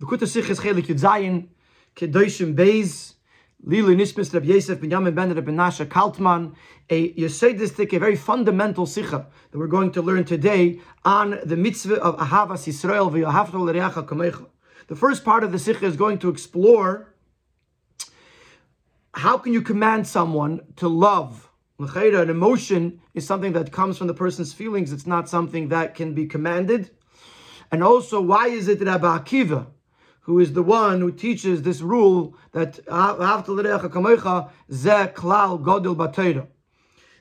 The Kuta Sichas Chelik Yud Zayin, Kedoshim Beis, Lilu Nishmis Reb Yosef Ben Yamin Ben Reb Menashe Kaltman, a Yosedistic, a very fundamental Sicha that we're going to learn today on the mitzvah of Ahavas Yisrael v'Yahavto L'Reacha Kamecha. The first part of the Sicha is going to explore how can you command someone to love? An emotion is something that comes from the person's feelings. It's not something that can be commanded. And also, why is it Rabbi Akiva, who is the one who teaches this rule that batera.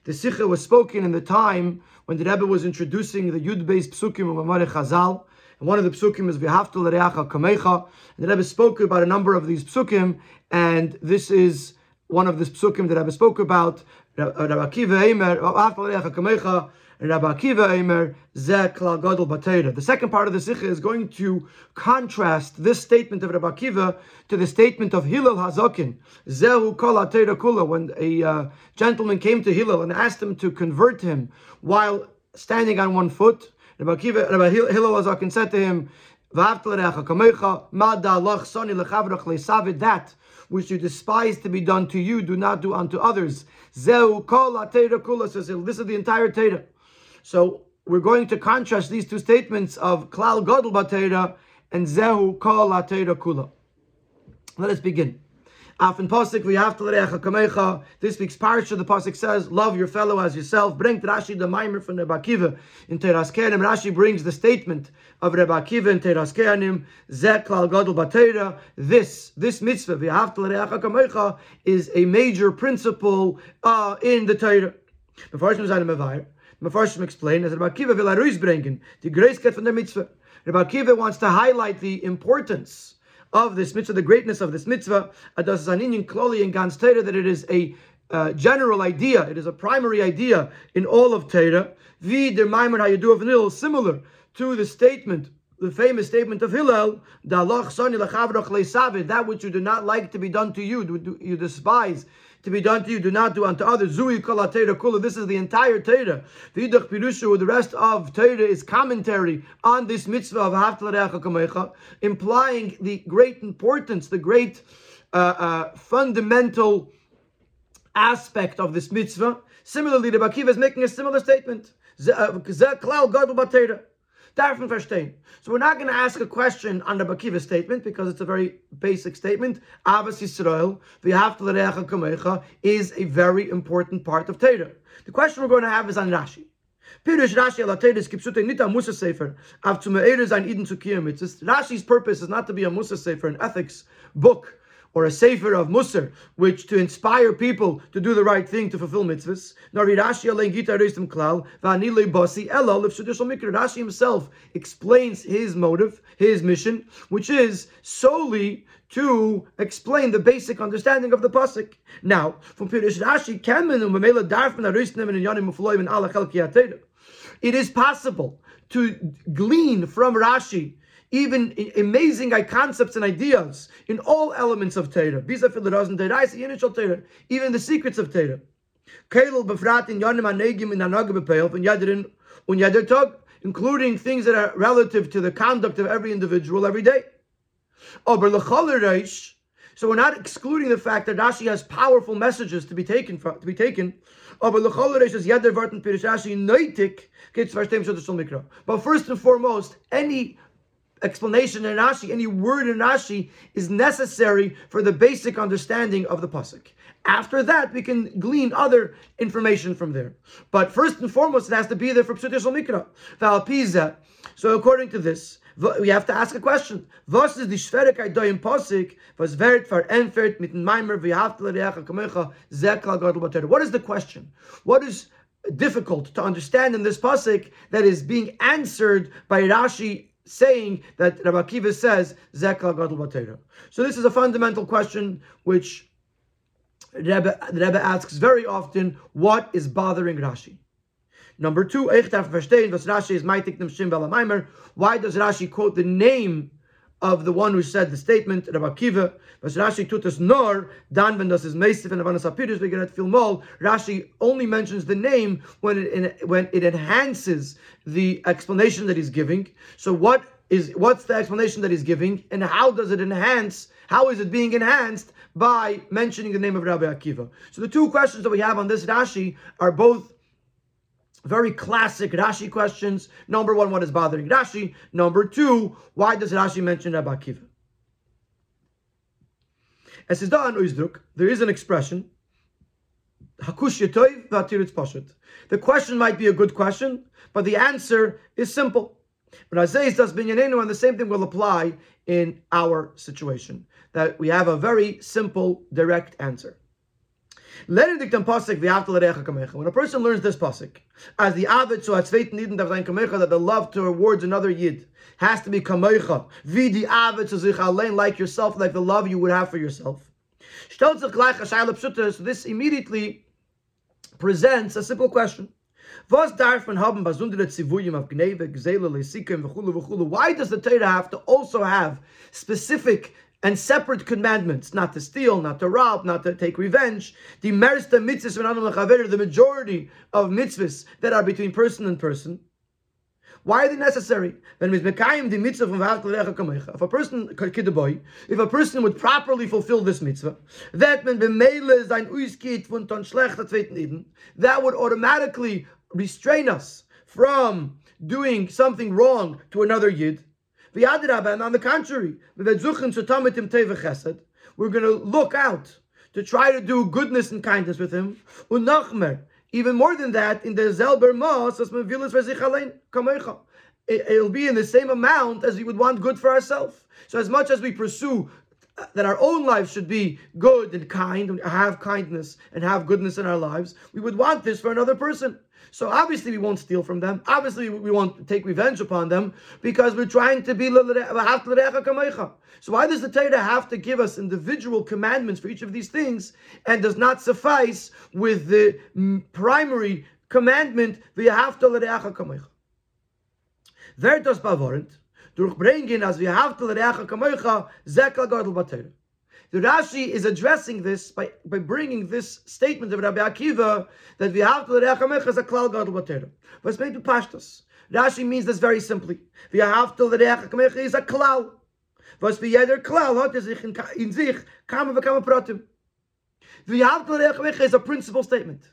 The sikha was spoken in the time when the Rebbe was introducing the Yud-based psukim of Amare Chazal, and one of the psukim is v'haftal l'reacha kamecha. And the Rebbe spoke about a number of these psukim, and this is one of the psukim that Rebbe spoke about. Rabbi Akiva Eimer, oh, v'haftal l'reacha kamecha. Rabbi Akiva Eimer. The second part of the Sikha is going to contrast this statement of Rabbi Akiva to the statement of Hillel Hazakin. Zehu Kol Kula. When a uh, gentleman came to Hillel and asked him to convert him while standing on one foot, Rabbi Akiva, Rabbi Hillel Hazakin said to him, that which you despise to be done to you, do not do unto others. Zehu kol kula says this is the entire Torah. So we're going to contrast these two statements of Klal Godel Batera and Zehu Kol Atera Kula. Let us begin. Afin have to lerecha kamecha. This week's parsha, the Pasik says, "Love your fellow as yourself." Bring Rashi the Maimer from Rebbe Akiva in Teras Kehanim. Rashi brings the statement of Rebbe Akiva in Teras Kehanim. Zek klal gadol batera. This this mitzvah to lerecha kamecha is a major principle uh, in the Torah. The first is Mavayir. Mefarshim explain as Rabbi Akiva will bringen, the grace from the mitzvah. Rabbi Akiva wants to highlight the importance of this mitzvah, the greatness of this mitzvah, adas zanin kloli in Gans that it is a uh, general idea, it is a primary idea in all of Torah. Vi der Maimer Hayadur of similar to the statement, the famous statement of Hillel, that which you do not like to be done to you, you despise to be done to you, do not do unto others. Zui kula. This is the entire Torah. V'idach pirushu, the rest of Torah is commentary on this mitzvah of kamecha, implying the great importance, the great uh, uh, fundamental aspect of this mitzvah. Similarly, the Bakiva is making a similar statement. Verstehen. So we're not going to ask a question on the Bakiva statement because it's a very basic statement. Avas Yisrael, v'yahavta kamecha, is a very important part of Torah. The question we're going to have is on Rashi. Sefer, zu Rashi's purpose is not to be a Musa Sefer, an ethics book, or a sefer of Musar, which to inspire people to do the right thing to fulfill mitzvahs. Rashi himself explains his motive, his mission, which is solely to explain the basic understanding of the pasuk. Now, from Pirush Rashi, it is possible to glean from Rashi even amazing concepts and ideas in all elements of Torah. Even the secrets of Torah. Including things that are relative to the conduct of every individual every day. So we're not excluding the fact that Rashi has powerful messages to be taken from, to be taken. But first and foremost, any explanation in Rashi, any word in Rashi is necessary for the basic understanding of the pasuk. After that, we can glean other information from there. But first and foremost, it has to be there for Psutis Mikra. So according to this, we have to ask a question. Was is im Posik, was wird verämpft mit wie kamecha, zekla gadol What is the question? What is difficult to understand in this Posik that is being answered by Rashi saying that Rabbi Akiva says Zekla Gadol Batera. So this is a fundamental question which Rebbe, Rebbe asks very often: What is bothering Rashi? Number two, Why does Rashi quote the name of the one who said the statement, Rabbi Kiva, was Rashi tutus nor, dan when das is meisif and avanas apirus, we get filmol, Rashi only mentions the name when it, when it enhances the explanation that he's giving. So what is what's the explanation that he's giving, and how does it enhance? How is it being enhanced by mentioning the name of Rabbi Akiva? So the two questions that we have on this Rashi are both very classic Rashi questions. Number one, what is bothering Rashi? Number two, why does Rashi mention Rabbi Akiva? Es ist da there is an expression, The question might be a good question, but the answer is simple. But Azayis does binyanenu, and the same thing will apply in our situation. That we have a very simple, direct answer. When a person learns this pasuk, as the avid so at niden kamecha that the love towards another yid has to be kamecha, die avid zu sich like yourself, like the love you would have for yourself. So this immediately presents a simple question. Why does the Torah have to also have specific and separate commandments, not to steal, not to rob, not to take revenge. The merista mitzvahs the majority of mitzvahs that are between person and person. Why are they necessary? If a person if a person would properly fulfill this mitzvah, that that would automatically restrain us from doing something wrong to another yid. And on the contrary, we're going to look out to try to do goodness and kindness with him. Even more than that, in the Zelber it'll be in the same amount as we would want good for ourselves. So as much as we pursue uh, that our own life should be good and kind, and have kindness and have goodness in our lives, we would want this for another person. So obviously we won't steal from them. Obviously we won't take revenge upon them because we're trying to be. So why does the Torah have to give us individual commandments for each of these things and does not suffice with the primary commandment, Wer das bewarnt, durchbringen, als wir haftel reacha kamoicha, gadol. The Rashi is addressing this by, by bringing this statement of Rabbi Akiva that we have to the is a klal gadol bater. What's made to pashtas? Rashi means this very simply. We have to the is a klal. Was wie jeder klal hat er sich in, sich kamen wir kamen pratim. We have to the is a principal statement.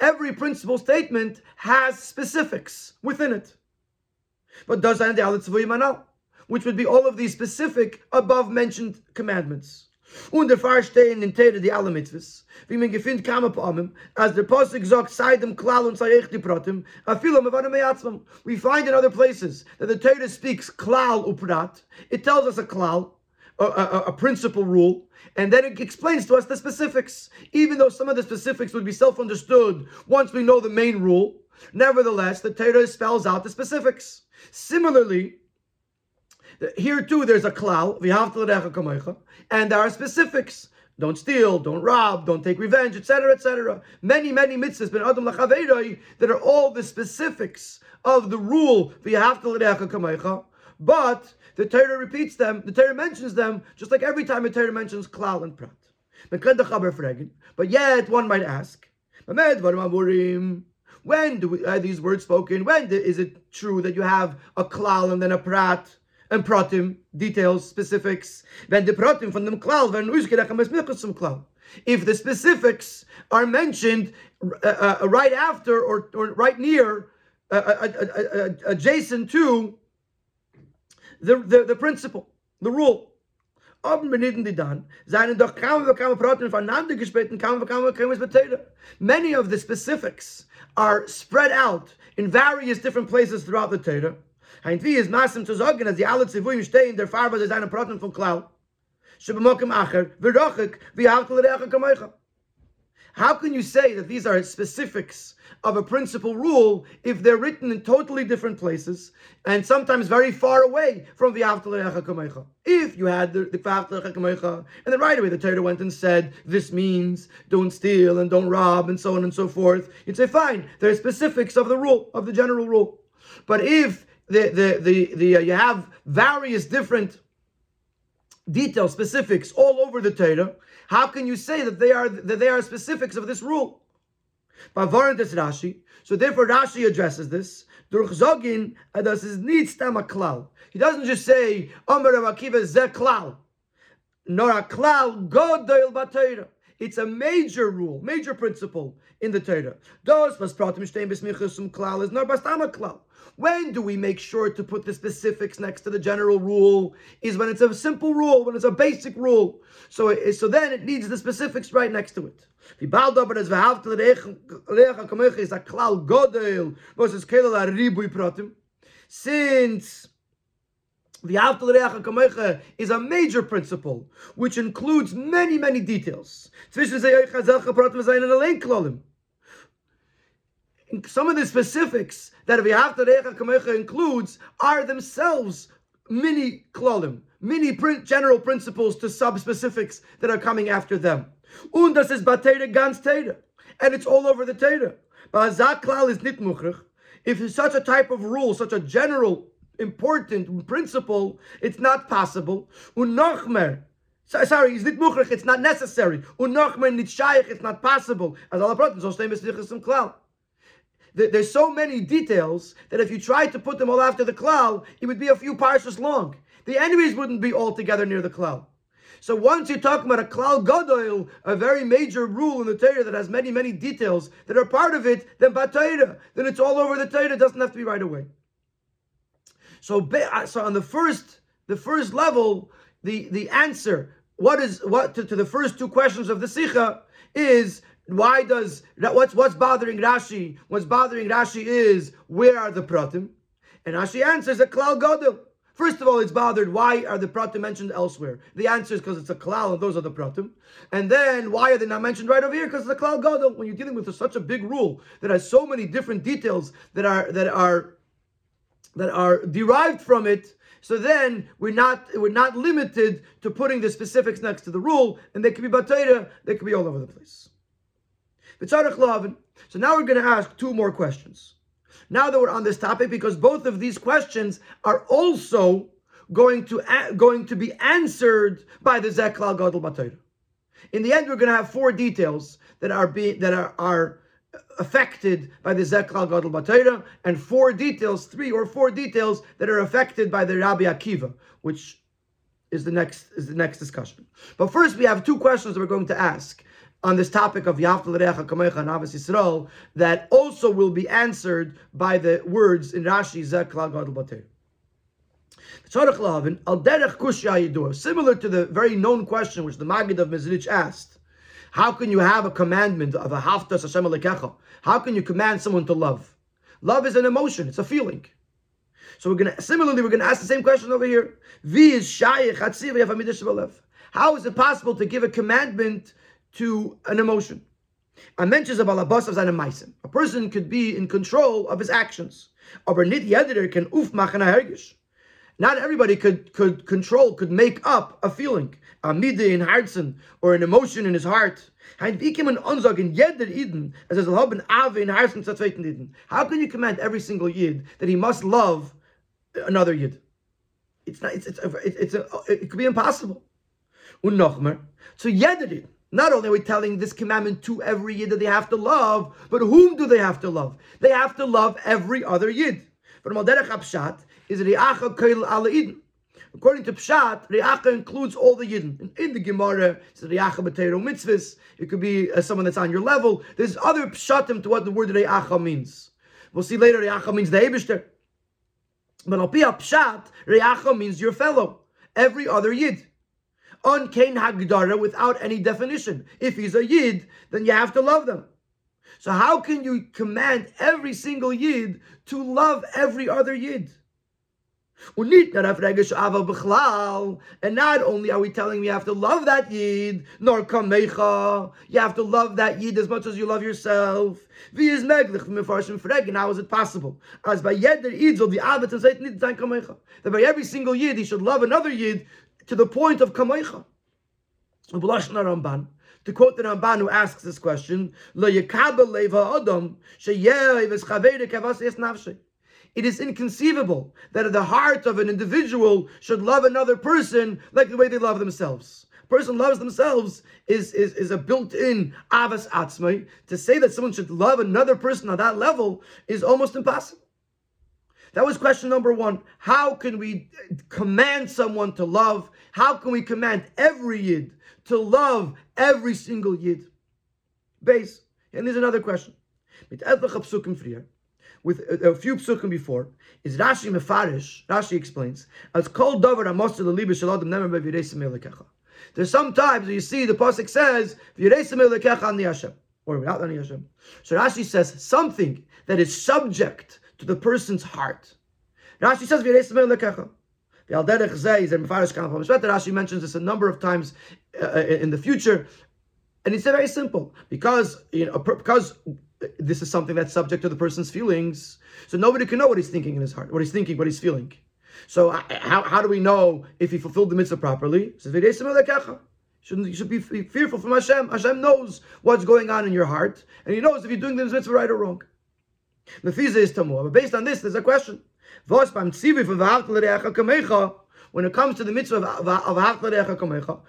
Every principal statement has specifics within it. But does that the which would be all of these specific above mentioned commandments. Und der stehen in die alle Mitzvahs. Wie man gefind kam auf Amim, as der seidem klal und sayech die Pratim, meyatzvam. We find in other places that the Torah speaks klal uprat. It tells us a klal, a, a, a, rule, and then it explains to us the specifics. Even though some of the specifics would be self-understood once we know the main rule, nevertheless, the Torah spells out the specifics. Similarly, here too there's a klal, and there are specifics. Don't steal, don't rob, don't take revenge, etc., etc. Many, many mitzvahs, ben adam that are all the specifics of the rule, but the Torah repeats them, the Torah mentions them, just like every time the Torah mentions klal and prat. But yet, one might ask, when do we, are these words spoken? When is it true that you have a klal and then a prat and pratim, details, specifics? When the pratim from the klal, when klal. If the specifics are mentioned uh, uh, right after or, or right near, uh, uh, uh, uh adjacent to the, the, the principle, the rule. Many of the specifics are spread out in various different places throughout the Torah. Zu sagen, as die alle Zivuim stehen, der Farbe Proton von Klau. Acher, recha kamoicha. How can you say that these are specifics of a principal rule if they're written in totally different places and sometimes very far away from the Avtalecha If you had the, the and then right away the Torah went and said, this means don't steal and don't rob and so on and so forth, you'd say, fine, there are specifics of the rule, of the general rule. But if the, the, the, the uh, you have various different details, specifics all over the Torah, how can you say that they are that they are specifics of this rule? Rashi. So therefore Rashi addresses this. durch Zogin, nicht stam a klal. He doesn't just say, Omer Rav Akiva ze klal. Nor a klal godel b'Torah. It's a major rule, major principle in the Torah. When do we make sure to put the specifics next to the general rule? Is when it's a simple rule, when it's a basic rule. So, so then it needs the specifics right next to it. is a. Since is a major principle which includes many, many details some of the specifics that V'yavta includes are themselves mini klolim, mini general principles to sub-specifics that are coming after them. Und das ist Batera ganz. And it's all over the Teda. But Zaklal is nit. If such a type of rule, such a general, important principle, it's not possible. Noch Sorry, it's not muchrich, it's not necessary. Mehr nit shaykh, it's not possible. As Allah brought, so mislichus some klal there's so many details that if you tried to put them all after the klal, it would be a few parshas long. The enemies wouldn't be all together near the klal. So once you're talking about a klal gadol, a very major rule in the Torah that has many, many details that are part of it, then batayra, then it's all over the Torah. It doesn't have to be right away. So, uh, so on the first, the first level, the the answer, what is what to, to the first two questions of the sikha is why does what's what's bothering Rashi? What's bothering Rashi is where are the pratim? And Rashi answers a klal gadol. First of all, it's bothered. Why are the pratim mentioned elsewhere? The answer is because it's a klal, and those are the pratim. And then why are they not mentioned right over here? Because it's a klal gadol. When you're dealing with such a big rule that has so many different details that are that are that are derived from it, so then we're not we're not limited to putting the specifics next to the rule, and they could be batayra, they could be all over the place. So now we're going to ask two more questions. Now that we're on this topic, because both of these questions are also going to going to be answered by the Zeklal Gadol Batayra. In the end, we're going to have four details that are being that are, are affected by the Zeklal Gadol Batayra, and four details, three or four details that are affected by the Rabbi Akiva, which is the next is the next discussion. But first, we have two questions that we're going to ask on this topic of Yaftal Recha Kamecha and Abbas Yisrael that also will be answered by the words in Rashi Zeklal Gadol Bater. Similar to the very known question which the Maggid of Mezrich asked, how can you have a commandment of a haftas Hashem alekecha? How can you command someone to love? Love is an emotion; it's a feeling. So we're gonna similarly we're gonna ask the same question over here. How is it possible to give a commandment to an emotion. A mentions of alabas of meisim. A person could be in control of his actions. Aber nit jeder can hergish. Not everybody could could control, could make up a feeling, a midde in Herzen, or an emotion in his heart. How can you command every single yid that he must love another yid? It's not. It's it's it's, a, uh, it could be impossible. Und noch mehr. So jeder. Not only are we telling this commandment to every yid that they have to love, but whom do they have to love? They have to love every other yid. But is Riacha Ala Yidin. According to Pshat, Riacha includes all the Yidden. In, the Gemara, it's Riacha B'Teiro Mitzvahs. It could be uh, someone that's on your level. There's other Pshatim to what the word Riacha means. We'll see later, Riacha means the Ebishter. But Al Pshat, Riacha means your fellow. Every other Yid on Kain Hagdara without any definition. If he's a Yid, then you have to love them. So how can you command every single Yid to love every other Yid? And not only are we telling you have to love that Yid, nor kamecha, you have to love that Yid as much as you love yourself. How is it possible? As by that by every single Yid he should love another Yid to the point of. Ramban, to quote the Ramban who asks this question, It is inconceivable that the heart of an individual should love another person like the way they love themselves. A person loves themselves is, is, is a built-in avas atzmai. To say that someone should love another person on that level is almost impossible. That was question number one. How can we command someone to love? How can we command every Yid to love every single Yid? Base. And there's another question. With a, a few psukim before, is Rashi Mefarish, Rashi explains, as kol davar amos the libe shalom never be There's sometimes you see the pasuk says v'yiresim on the Hashem or without any Hashem. So Rashi says something that is subject to the person's heart. Rashi says Rashi mentions this a number of times uh, in the future, and it's very simple because you know because this is something that's subject to the person's feelings, so nobody can know what he's thinking in his heart, what he's thinking, what he's feeling. So how, how do we know if he fulfilled the mitzvah properly? Shouldn't, you should be fearful from Hashem. Hashem knows what's going on in your heart, and He knows if you're doing the mitzvah right or wrong. Lefiza is tamur. But based on this, there's a question. When it comes to the mitzvah of Hachtarecha Kamecha,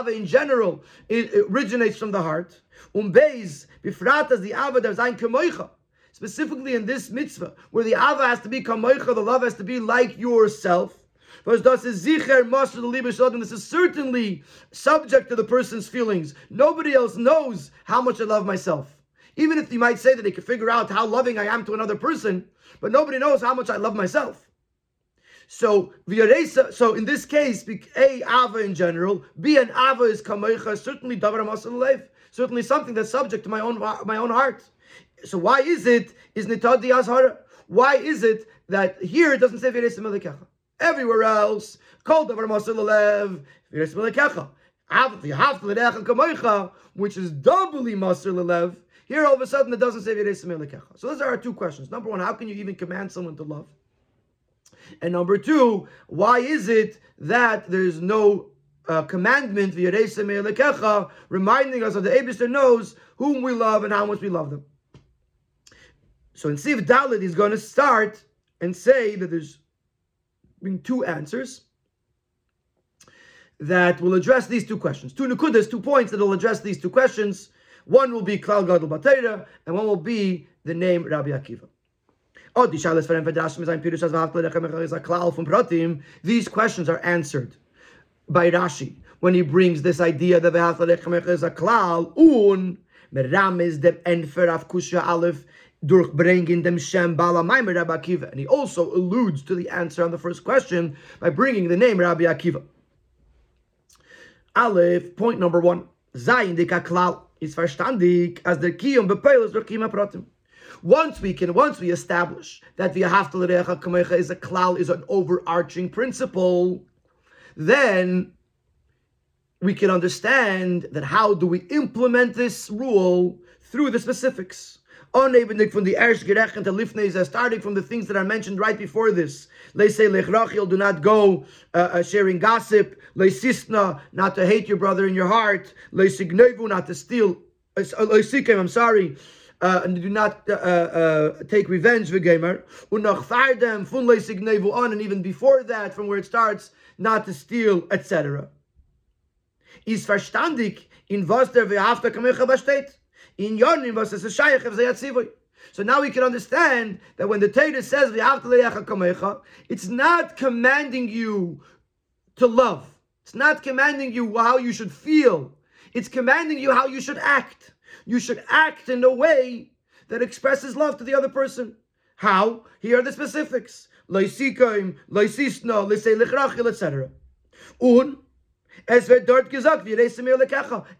Ava, in general, it originates from the heart. Um Beis, Bifrat as the Ava, there's ein Kamecha. Specifically in this mitzvah, where the Ava has to be Kamecha, the love has to be like yourself. Because thus is zicher master the libishadin. This is certainly subject to the person's feelings. Nobody else knows how much I love myself. Even if you might say that they can figure out how loving I am to another person, but nobody knows how much I love myself. So, so in this case, A, Ava in general, B, an Ava is Kamecha, certainly Davar Masal certainly something that's subject to my own my own heart. So why is it, is Nitadi Azhara? Why is it that here it doesn't say Melikecha? Everywhere else, called over Masr which is doubly Masr Lelev. Here, all of a sudden, it doesn't say So those are our two questions. Number one, how can you even command someone to love? And number two, why is it that there's no uh, commandment reminding us of the Abishter knows whom we love and how much we love them. So in Siv Dalit, he's going to start and say that there's bring two answers that will address these two questions. Two nukudas, two points that will address these two questions. One will be Klal Gadol Batera, and one will be the name Rabbi Akiva. These questions are answered by Rashi when he brings this idea that the is a klal un meramis dem enfer af kusha aleph durchbringen dem Shem Bala Maimer Rabbi Akiva. And he also alludes to the answer on the first question by bringing the name Rabbi Akiva. Aleph, point number one. Zayin dika klal is verstandig as der kiyum bepeilis durch kima pratim. Once we can, once we establish that the haftal is a klal, is an overarching principle, then we can understand that how do we implement this rule through the specifics unevendig from the Ersh Gerechen to Lifnei starting from the things that are mentioned right before this. They say Lechrachil, do not go uh, uh, sharing gossip. Leisisna, not to hate your brother in your heart. Leisignevu, not to steal. Uh, Leisikem, I'm sorry. Uh, and do not uh, uh, take revenge, v'gemer. Unach fardem, fun leisignevu on, and even before that, from where it starts, not to steal, etc. Is verstandig in was der Vehafta Kamecha besteht in Yonim versus a Shaykh of Zayat So now we can understand that when the Torah says kamecha, it's not commanding you to love. It's not commanding you how you should feel. It's commanding you how you should act. You should act in a way that expresses love to the other person. How? Here are the specifics. Leisikaim, leisisna, leisei lichrachil, etc. Un, wird dort gesagt,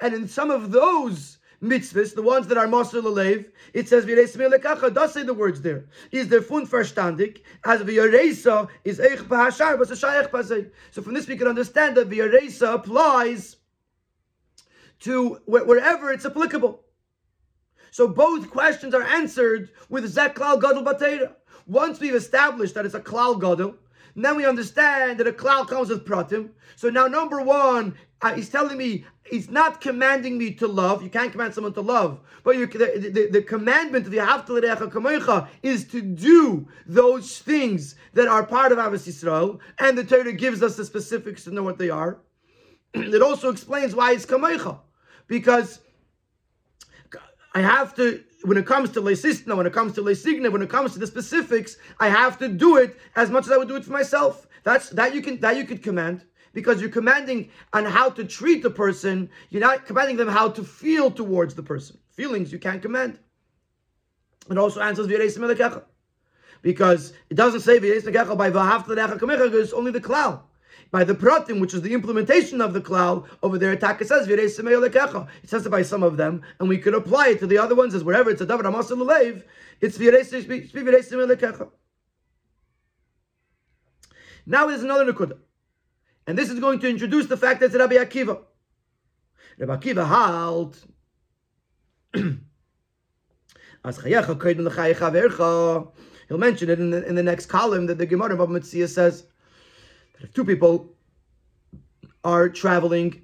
and in some of those mitzvahs, the ones that are Mosul Alev, it says V'yreismi lekacha, does say the words there. Is there fun verstandig, as V'yreisa is Eich B'hashar, but Shayach B'azei. So from this we can understand that V'yreisa applies to wherever it's applicable. So both questions are answered with Zek Klal Gadol Batera. Once we've established that it's a Klal Gadol, then we understand that a cloud comes with pratim. So now, number one, uh, he's telling me he's not commanding me to love. You can't command someone to love, but you, the, the, the, commandment of the Kamecha is to do those things that are part of Abbas Yisrael, and the Torah gives us the specifics to know what they are. it also explains why it's Kamecha, because I have to when it comes to leisistna, when it comes to leisigna, when it comes to the specifics, I have to do it as much as I would do it for myself. That's that you can that you could command because you're commanding on how to treat the person. You're not commanding them how to feel towards the person. Feelings you can't command. It also answers because it doesn't say by it's only the klal. By the pratim, which is the implementation of the klal, over there, Taka says It says it by some of them, and we could apply it to the other ones as wherever it's a davar amasal leiv, it's Now there's another nekuda, and this is going to introduce the fact that it's Rabbi Akiva. Rabbi Akiva halt. He'll mention it in the, in the next column that the Gemara of Mitzvah says if two people are traveling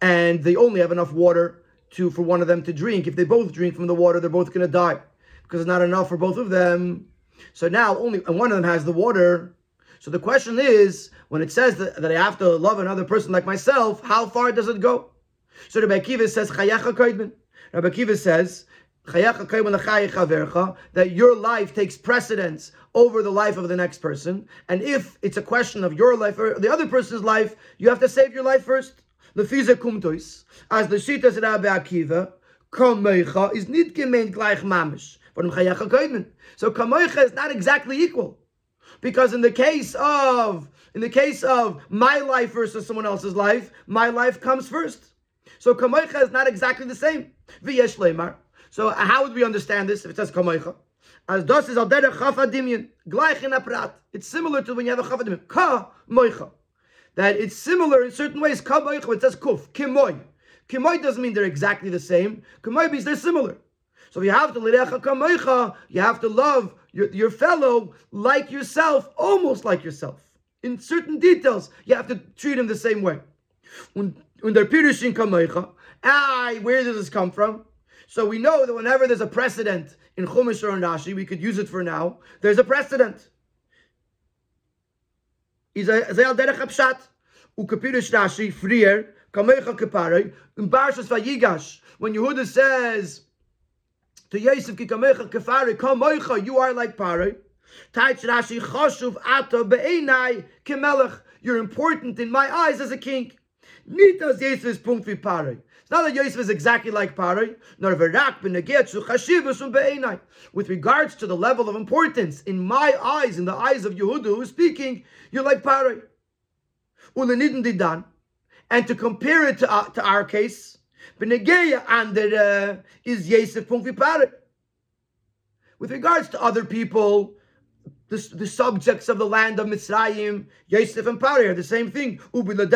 and they only have enough water to for one of them to drink, if they both drink from the water, they're both going to die because it's not enough for both of them. So now only one of them has the water. So the question is, when it says that, that I have to love another person like myself, how far does it go? So Rabbi Akiva says, Kaidman. Rabbi Akiva says that your life takes precedence over the life of the next person. And if it's a question of your life or the other person's life, you have to save your life first. Lefiza kumtois, as the Shita said Rabbi Akiva, kamecha is nit gemeint gleich mamish. So kamecha is not exactly equal. Because in the case of in the case of my life versus someone else's life, my life comes first. So kamecha is not exactly the same. So how would we understand this if it says kamoicha? As das is al derech chafadimian, gleich in aprat. It's similar to when you have a chafadimian. Ka moicha. That it's similar in certain ways. Ka moicha, it says kuf, kimoy. Kimoy doesn't mean they're exactly the same. Kimoy means they're similar. So you have to lirecha kamoicha, you have to love your, your fellow like yourself, almost like yourself. In certain details, you have to treat him the same way. When, when they're pirushing kamoicha, ah, where does this come from? So we know that whenever there's a precedent in Chumash or in Rashi, we could use it for now. There's a precedent. Izayal derech apshat. Ukapirish Rashi, frier, kamecha kapare, in Barshas Vayigash, when Yehuda says to Yosef ki kamecha kafare, kamecha, you are like pare. Taich Rashi, choshuv ato be'enai kemelech, you're important in my eyes as a king. Nitas Yosef is punkt vi pare. Not that Yosef is exactly like Paray, nor With regards to the level of importance, in my eyes, in the eyes of Yehuda who is speaking, you're like Paray. And to compare it to, uh, to our case, uh, is Yosef. With regards to other people, the, the subjects of the land of Mitzrayim, Yosef and Pari are the same thing. Then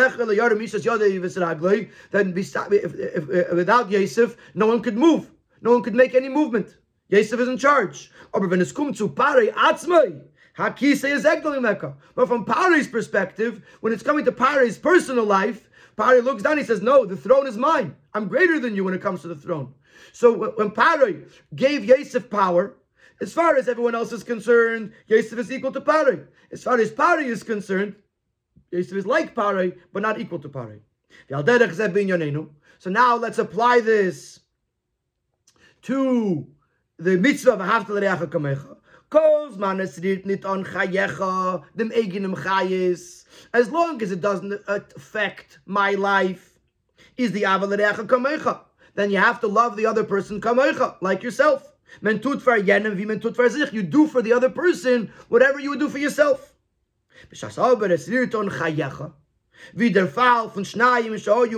if, if, if, without Yosef, no one could move. No one could make any movement. Yosef is in charge. But from Pari's perspective, when it's coming to Pari's personal life, Pari looks down, he says, No, the throne is mine. I'm greater than you when it comes to the throne. So when Pari gave Yosef power, as far as everyone else is concerned, Yosef is equal to Pari. As far as Pari is concerned, Yosef is like Pari, but not equal to Pari. So now let's apply this to the mitzvah of Haftal Kamecha. As long as it doesn't affect my life, is the Aval Kamecha. Then you have to love the other person Kamecha, like yourself. Men for jenem wie men tut for sich. You do for the other person whatever you would do for yourself.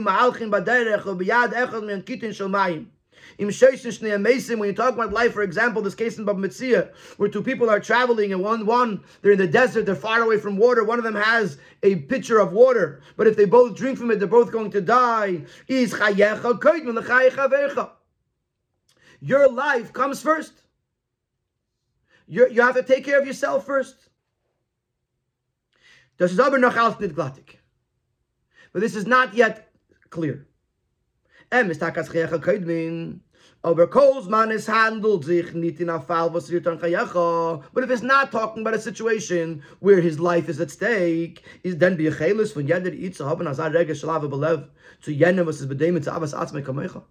Ma'alchin o biyad echad kitin shel mayim. Im shnei amesim, when you talk about life, for example, this case in Bab where two people are traveling and one, one, they're in the desert, they're far away from water, one of them has a pitcher of water, but if they both drink from it, they're both going to die. Is chayecha l'chayecha vecha your life comes first. you you have to take care of yourself first. But this is not yet clear. In was But if it's not talking about a situation where his life is at stake, is then be a chelis von jeder Itza haben as a rege shlave belev zu jenem was is bedemen zu avas atzme kamecha.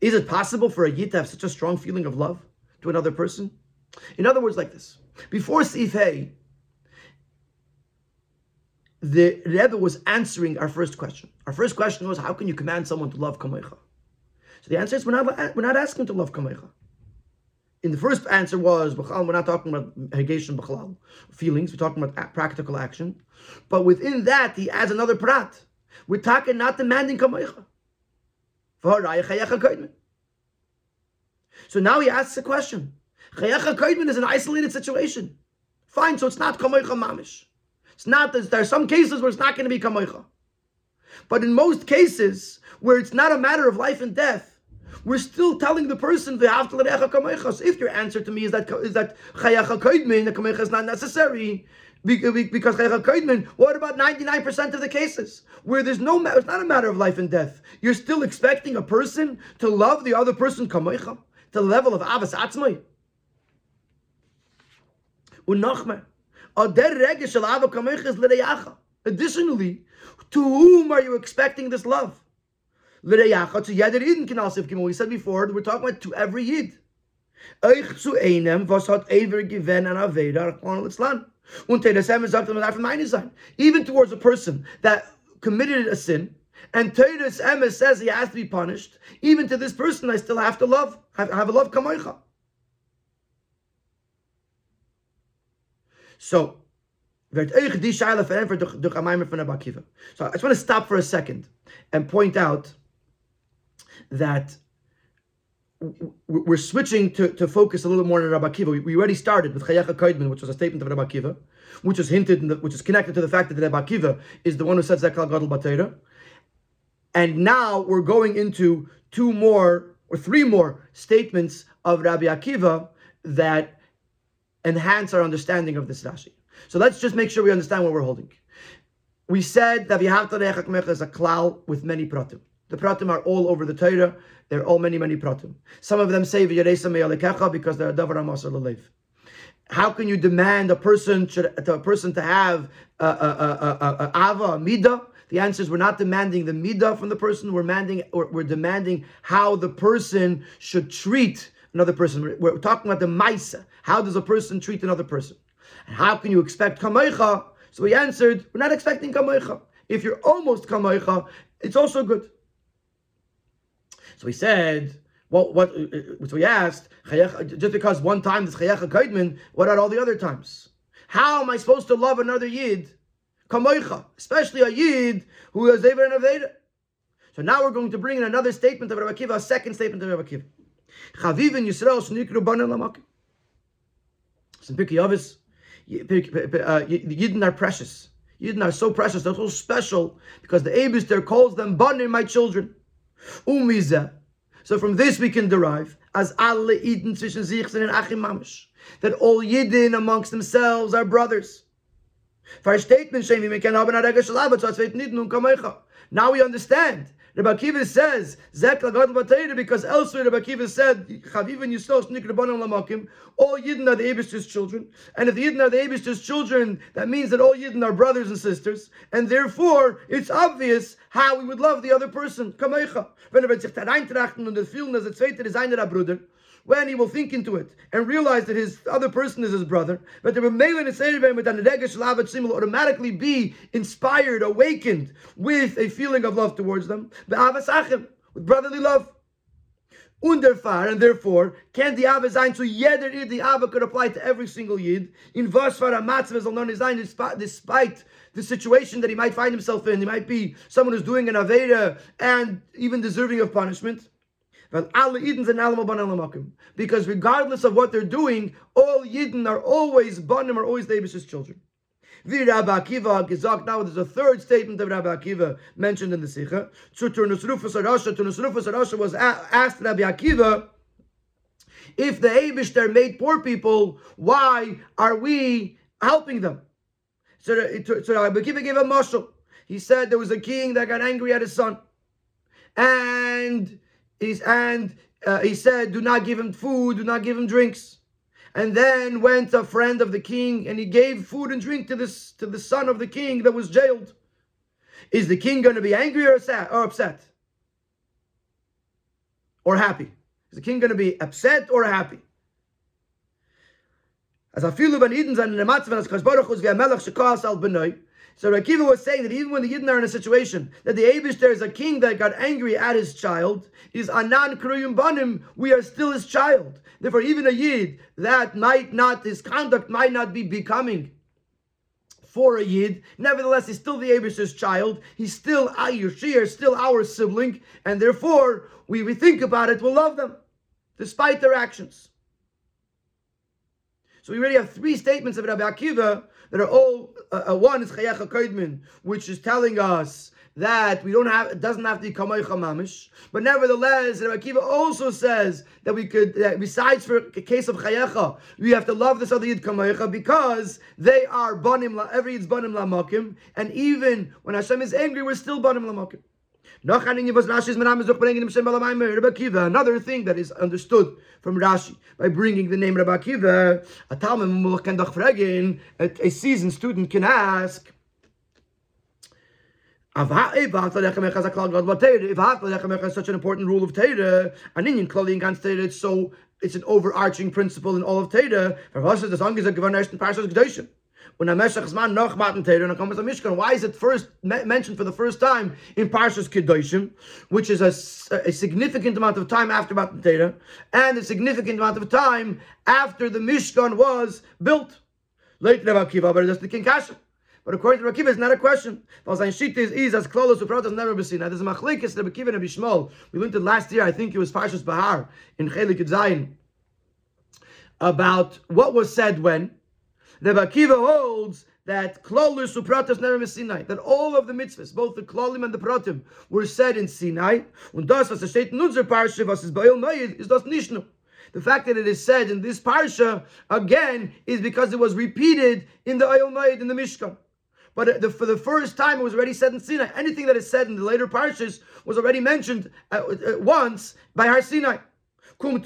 Is it possible for a yid to have such a strong feeling of love to another person? In other words, like this. Before Sif the Rebbe was answering our first question. Our first question was, how can you command someone to love Kamecha? So the answer is, we're not, we're not asking to love Kamecha. In the first answer was, we're not talking about Hegeshim B'chalal, feelings, we're talking about practical action. But within that, he adds another prat. We're talking not demanding Kamecha. So now he asks a question. Chayacha Kaidman is an isolated situation. Fine, so it's not Kamoicha Mamish. It's not, there are some cases where it's not going to be Kamoicha. But in most cases, where it's not a matter of life and death, we're still telling the person so if your answer to me is that is that chayacha koidmin, the kamecha is not necessary because. What about ninety nine percent of the cases where there's no it's not a matter of life and death? You're still expecting a person to love the other person to the level of avas atzmai. Additionally, to whom are you expecting this love? We said before, we're talking about to every Yid. Even towards a person that committed a sin, and Teres Emes says he has to be punished, even to this person I still have to love, have, have a love kamoicha. So, so I just want to stop for a second and point out that we're switching to, to focus a little more on Rabbi Akiva. We, we already started with Chayacha Kaidman, which was a statement of Rabbi Akiva, which is hinted, the, which is connected to the fact that Rabbi Akiva is the one who says Zekal Gadol Batera. And now we're going into two more or three more statements of Rabbi Akiva that enhance our understanding of this Rashi. So let's just make sure we understand what we're holding. We said that V'yahavta is a klal with many pratim. The pratim are all over the Torah. They're all many, many pratim. Some of them say v'yaresa because they're davar amasar. How can you demand a person should a person to have a, ava, midah? The answer is we're not demanding the midah from the person. We're demanding we're demanding how the person should treat another person. We're, we're talking about the maisa. How does a person treat another person? And how can you expect kamoicha? So we answered, we're not expecting kamoicha. If you're almost kamoicha, it's also good. So he said, well, what? Uh, uh, so we asked, just because one time this chayecha kaidman, what are all the other times? How am I supposed to love another yid, kamoicha, especially a yid who has ever and aveda? So now we're going to bring in another statement of Rabbi Akiva, a second statement of Rabbi Akiva. Chaviv and Yisrael shnikru banan lamakim. Some Pirkei Avos, uh, Yidden are precious. Yidden are so precious, they're so special because the Abishter calls them banim, my children. Umiza. So from this we can derive as alle Eden zwischen sich sind Achim Mamish, that all Yidden amongst themselves are brothers. Versteht man schon, wie man kann haben, Now we understand Rabbi Akiva says, Zek because elsewhere Rabbi Akiva said, Chaviv and Yisrael Shnik Lamakim, all Yidden are the Abish's children. And if the Yidden are the Abish's children, that means that all Yidden are brothers and sisters. And therefore, it's obvious how we would love the other person. Kamecha. Wenn er sich da reintrachten und fühlen, dass der zweite ist einer when he will think into it and realize that his other person is his brother, but the will automatically be inspired, awakened with a feeling of love towards them, with brotherly love. Underfar, and therefore, can the Ava sein zu jeder Yid, the Ava could apply to every single Yid, in Vasfar sein, despite the situation that he might find himself in. He might be someone who's doing an Aveda and even deserving of punishment. Because regardless of what they're doing, all Yidden are always Banim, are always David's children. Now there's a third statement of Rabbi Akiva mentioned in the Sikha. Turnus Rufus Arasha, was asked Rabbi Akiva, if the Abishter made poor people, why are we helping them? So, so Rabbi Akiva gave a mashal. He said there was a king that got angry at his son. And He's, and uh, he said, Do not give him food, do not give him drinks. And then went a friend of the king and he gave food and drink to this to the son of the king that was jailed. Is the king going to be angry or, sad, or upset? or happy? Is the king going to be upset or happy? As afilu ben Eden and the nematzav as Baruch Hu melech shekas al. So Rakiva was saying that even when the Yidden are in a situation that the Abish there is a king that got angry at his child, is anan kruyum banim, we are still his child. Therefore, even a Yid that might not, his conduct might not be becoming for a Yid. Nevertheless, he's still the Abish's child. He's still Ayur Shir, still our sibling, and therefore, we, we think about it, we'll love them, despite their actions. So we already have three statements of Rabbi Akiva that are all uh, uh, one is Chayecha Koidmin, which is telling us that we don't have it doesn't have to be kamaycha mamish, but nevertheless, Rabbi Akiva also says that we could that besides for a case of chayecha, we have to love this other yid kamaycha because they are banim la every yid's banim lamakim, and even when Hashem is angry, we're still banim lamakim. Another thing that is understood from Rashi by bringing the name Rabbi Akiva, a Talmud a seasoned student can ask. If such an important rule of Torah, an Indian clothing against it's so it's an overarching principle in all of Torah. For us, the song is a and. When Ameshach Zman noch Matan Torah and comes Mishkan, why is it first mentioned for the first time in Parshas Kedoshim, which is a, a significant amount of time after Matan Torah, and a significant amount of time after the Mishkan was built? Late Rabbi Akiva, but it's the King Kasha. But according to Rakiva, it's not a question. Sein is, is as klolos upratas never. Now there's a machlekes Rabbi Akiva and Rabbi Yishmael. We learned it last year. I think it was Parshas Bahar in Chelek Zayin about what was said when. Rabbi Akiva holds that klolos upratas been Sinai. That all of the mitzvahs, both the klolim and the pratim, were said in Sinai. Und das was steht in unser Parsha, was is Baal Mayid, is das nicht The fact that it is said in this parsha again is because it was repeated in the Ayol Mayid in the Mishkan. But the, for the first time, it was already said in Sinai. Anything that is said in the later parshas was already mentioned uh, uh, once by Har Sinai. So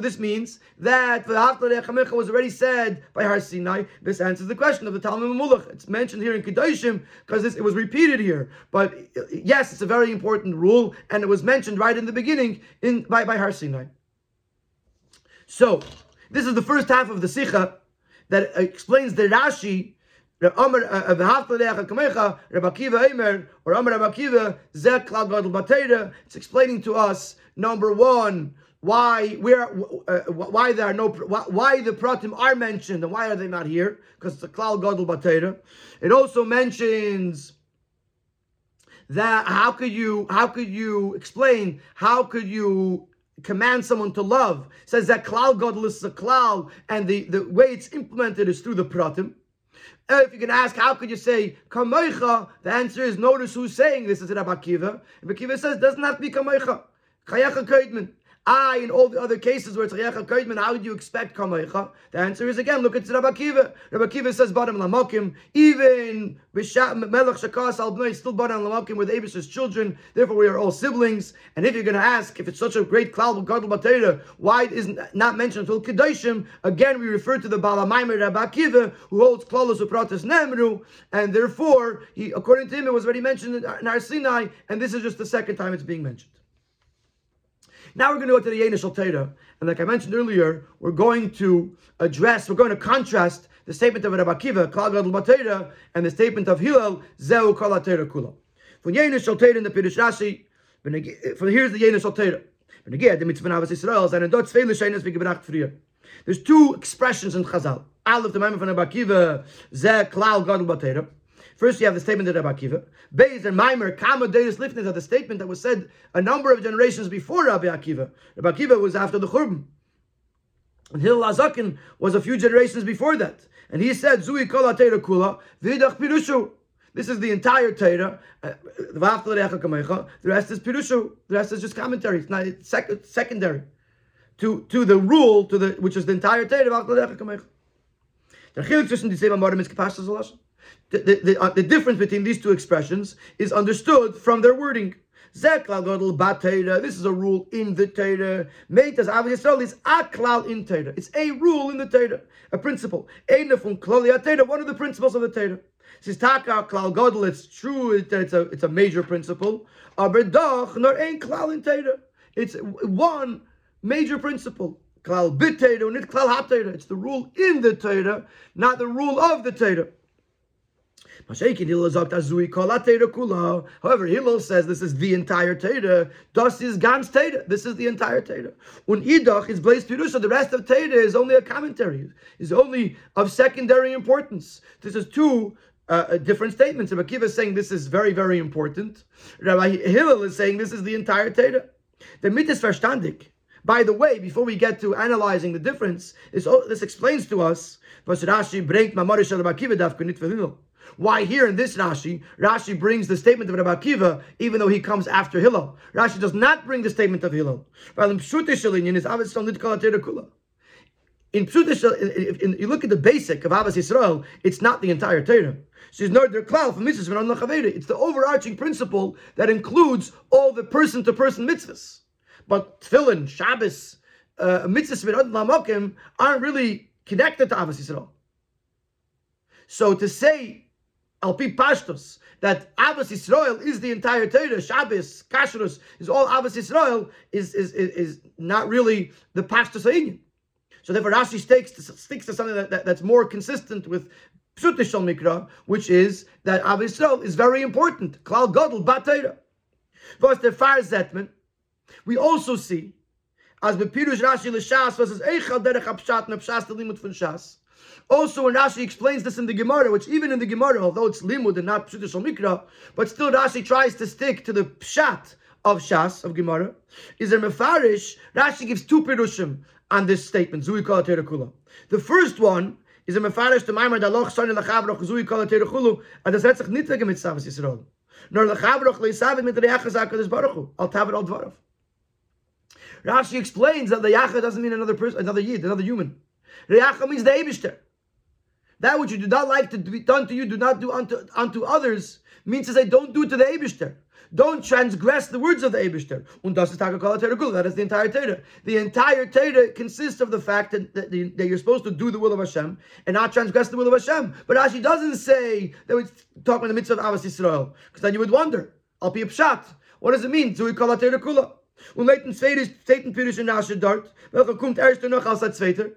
this means that the was already said by Har Sinai. This answers the question of the Talmud Mulach. It's mentioned here in Kedoshim because it was repeated here. But yes, it's a very important rule, and it was mentioned right in the beginning in by, by Har Sinai. So this is the first half of the Sikha that explains the Rashi. Uh, it's explaining to us number one why where uh, why there are no why the pratim are mentioned and why are they not here because it's a klal gadol batera. It also mentions that how could you how could you explain how could you command someone to love. It says that klal gadol is a klal, and the, the way it's implemented is through the pratim. If you can ask, how could you say kamoicha? The answer is notice who's saying this is Rabbi Akiva. Rabbi Akiva says doesn't have to be kamoicha. Chayacha kaidman. I, in all the other cases where it's Chayacha Kaidman, how would you expect Kamaycha? The answer is again, look at Rabbi Kiva. Rabbi Kiva says, Badam Lamakim, even Melech Shakas al still Badam Lamakim with Abish's children, therefore we are all siblings. And if you're going to ask, if it's such a great cloud of Batera, why it isn't not mentioned until Kedoshim? Again, we refer to the Balamaimer Rabbi Kiva, who holds Klalos Upratis Nemru, and therefore, he, according to him, it was already mentioned in our Sinai, and this is just the second time it's being mentioned. Now we're going to go to the Yenish Torah, and like I mentioned earlier, we're going to address, we're going to contrast the statement of Rabbi Akiva, Kal and the statement of Hillel, Zeu Kol Kula. From Yenish Torah in the Pirush Rashi, from here's the Yenish Torah. There's two expressions in Chazal. Aleph the Maimon from Rabbi Akiva, Zeh Klal Gadol First, you have the statement of Rabbi Akiva. Beis and Maimer, Kama Deis Lifnit are the statement that was said a number of generations before Rabbi Akiva. Rabbi Akiva was after the Churban. And Hillel Azakin was a few generations before that. And he said, Zui Kol Kula, Vidach Pirushu. This is the entire Torah. Uh, the rest is Pirushu. The rest is just commentary. It's not it's sec- secondary to, to the rule, to the which is the entire Torah. The chiluk zwischen die Seba Morim is kapashtas the, the, the, uh, the, difference between these two expressions is understood from their wording. This is a rule in the Torah. Meitas Av Yisrael is in. It's a rule in the Torah, a principle. One of the principles of the Torah. Says Taka Klal Godel. It's true it's a it's a major principle. Aber doch nor ein klal in Torah. It's one major principle. Klal bit Torah, not klal Torah. It's the rule in the Torah, not the rule of the Torah. However, Hillel says this is the entire Torah. Das is ganz Torah. This is the entire Torah. Un idach is blaze pirusha. The rest of Torah is only a commentary. Is only of secondary importance. This is two uh, uh different statements. Rabbi Akiva is saying this is very, very important. Rabbi Hillel is saying this is the entire Torah. The mit is verstandig. By the way, before we get to analyzing the difference, this, this explains to us was Rashi bringt Mamarish Rabbi Akiva dafka nit why here in this Rashi, Rashi brings the statement of Rabbi Akiva, even though he comes after Hillel. Rashi does not bring the statement of Hillel. In Pshutish, you look at the basic of Abbas Yisrael, it's not the entire Torah. It's the overarching principle that includes all the person to person mitzvahs. But Tefillin, Shabbos, uh, mitzvahs aren't really connected to Abbas Yisrael. So to say Alpi Pashtos, that Abbas Yisrael is the entire Torah, Shabbos, Kashrus, is all Abbas Yisrael, is, is, is, is not really the Pashtos Ha'inyan. So therefore Rashi sticks to, sticks to something that, that, that's more consistent with Pshutish Shal Mikra, which is that Abbas Yisrael is very important. Klal Godel Bat Was the Far Zetman, we also see, as Bepirush Rashi L'Shas versus Eichel Derech Apshat Nepshas Limut Fun Shas, also, when Rashi explains this in the Gemara, which even in the Gemara, although it's limud and not pshuta mikra, but still Rashi tries to stick to the pshat of Shas of Gemara, is there mefarish? Rashi gives two pirushim on this statement. Zui kol kula. The first one is a mefarish to Maimar daloch sani lachavroch zui kol kulu and das retzach nit wegen mit Yisrael. Nor lachavroch leisavit mit reachas HaKadosh Baruch. Al tavet al dvarav. Rashi explains that the Yacha doesn't mean another person, another yid, another human. Reacha means the Eibishter. That which you do not like to be done to you, do not do unto, unto others, means to say, don't do it to the Abishter. Don't transgress the words of the Abishter. That is the entire Torah. The entire Torah consists of the fact that, that, that, you're supposed to do the will of Hashem and not transgress the will of Hashem. But Rashi doesn't say that we're talking in the midst of Abbas Yisrael, because then you would wonder, I'll be a pshat. What does it mean? So we call Kula. Und leiten Satan Pirish in Rashi dort, welcher kommt erst noch als der.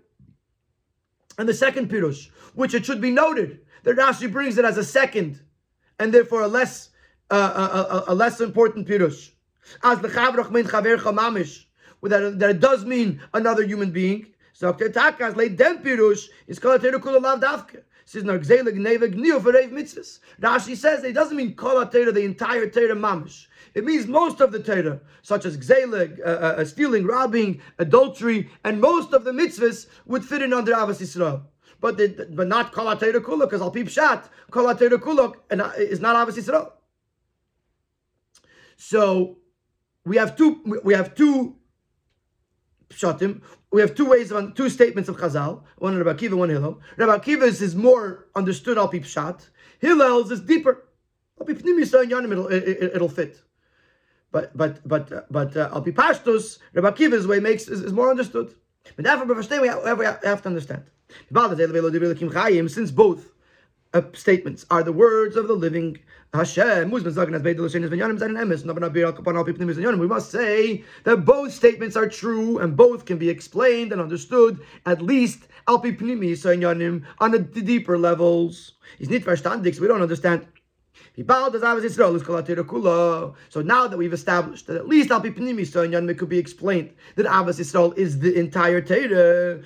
And the second Pirush, which it should be noted that Rashi brings it as a second, and therefore a less uh, a, a, a, less important Pirush. As the Chavrach min Chaver Chamamish, that, that it does mean another human being. So Takas late den Pirush is called Terukula Lav Davke. Rashi says it doesn't mean kol the entire Torah mamish. It means most of the Torah, such as gzele, uh, uh, uh, stealing, robbing, adultery, and most of the mitzvahs would fit in under Avos Yisrael. But the, but not kol Torah kuluk, because al peep shat kol Torah kuluk and uh, is not Avos Yisrael. So we have two we have two pshatim. We have two ways of two statements of Chazal. One Rabbi Akiva, one Hillel. Rabbi Akiva's is more understood al peep shat. Hillel's is deeper. Al peep it'll, it'll fit. But but but but uh, al pi pashtus, way makes is, is more understood. But after we have, we have to understand. Since both uh, statements are the words of the living Hashem, we must say that both statements are true and both can be explained and understood at least on the deeper levels. Is nicht verstandig, we don't understand Oh, so now that we've established that at least Al Pipnimi Sonyan could be explained that Abbas Yisrael is the entire Torah.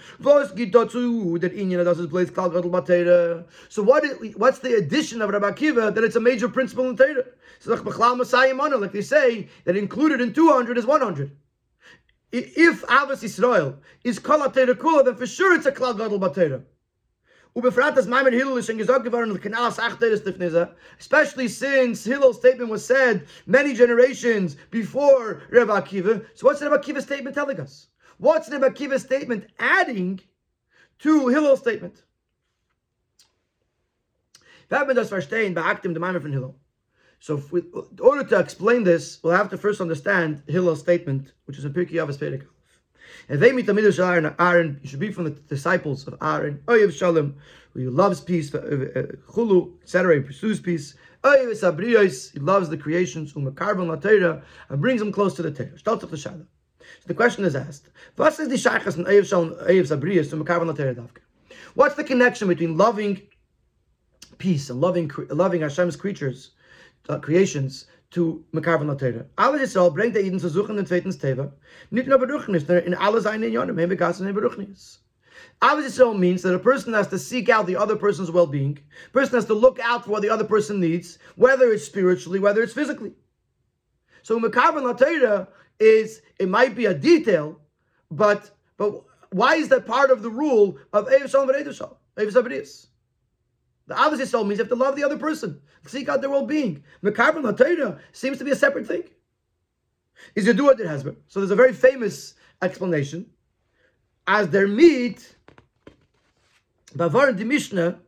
So what is, what's the addition of Rabbi Akiva that it's a major principle in Torah? So like they say, that included in 200 is 100. If Abbas Yisrael is Kol Kula, then for sure it's a Klal Gadol Batera. Especially since Hillel's statement was said many generations before Rebbe Akiva. So what's Rebbe Akiva's statement telling us? What's Rebbe Akiva's statement adding to Hillel's statement? So, we, in order to explain this, we'll have to first understand Hillel's statement, which is in Pirkei Avos Perek. And they meet the middle Aaron. Aaron, should be from the disciples of Aaron. Oyev Shalom, who loves peace, uh, uh, Chulu, etc. He pursues peace. Oyev Sabriyos, he loves the creations. Umakarvan La and brings them close to the Torah. L'shada. So the question is asked: What is the shaychas and Oyev Shalom, Oyev Sabriyos to La What's the connection between loving peace and loving loving Hashem's creatures, uh, creations, to Mekarvan Latera. Beruchnis, in means that a person has to seek out the other person's well-being. A person has to look out for what the other person needs, whether it's spiritually, whether it's physically. So Mekarvan Latera is, it might be a detail, but but why is that part of the rule of Eiv Shalom Eiv Shalom? Eiv the opposite soul means you have to love the other person, seek out their well-being. Mekarbon Torah seems to be a separate thing. Is you do what it has been. So there's a very famous explanation. As their meat, Bavar the Mishnah,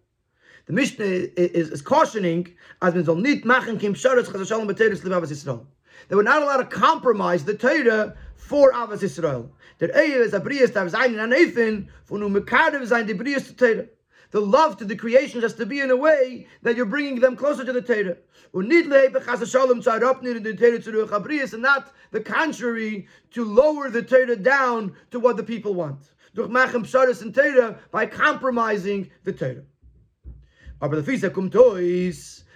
the Mishnah is, is cautioning as nicht machen kim sharetz chas shalom b'teres lebavas Yisrael. They were not allowed to compromise the Torah for Avas Yisrael. Der Ehe is a briest av zayin an Eifin, von um mekadev zayin the briest Torah the love to the creation has to be in a way that you're bringing them closer to the Torah. And not the contrary, to lower the Torah down to what the people want. By compromising the Torah.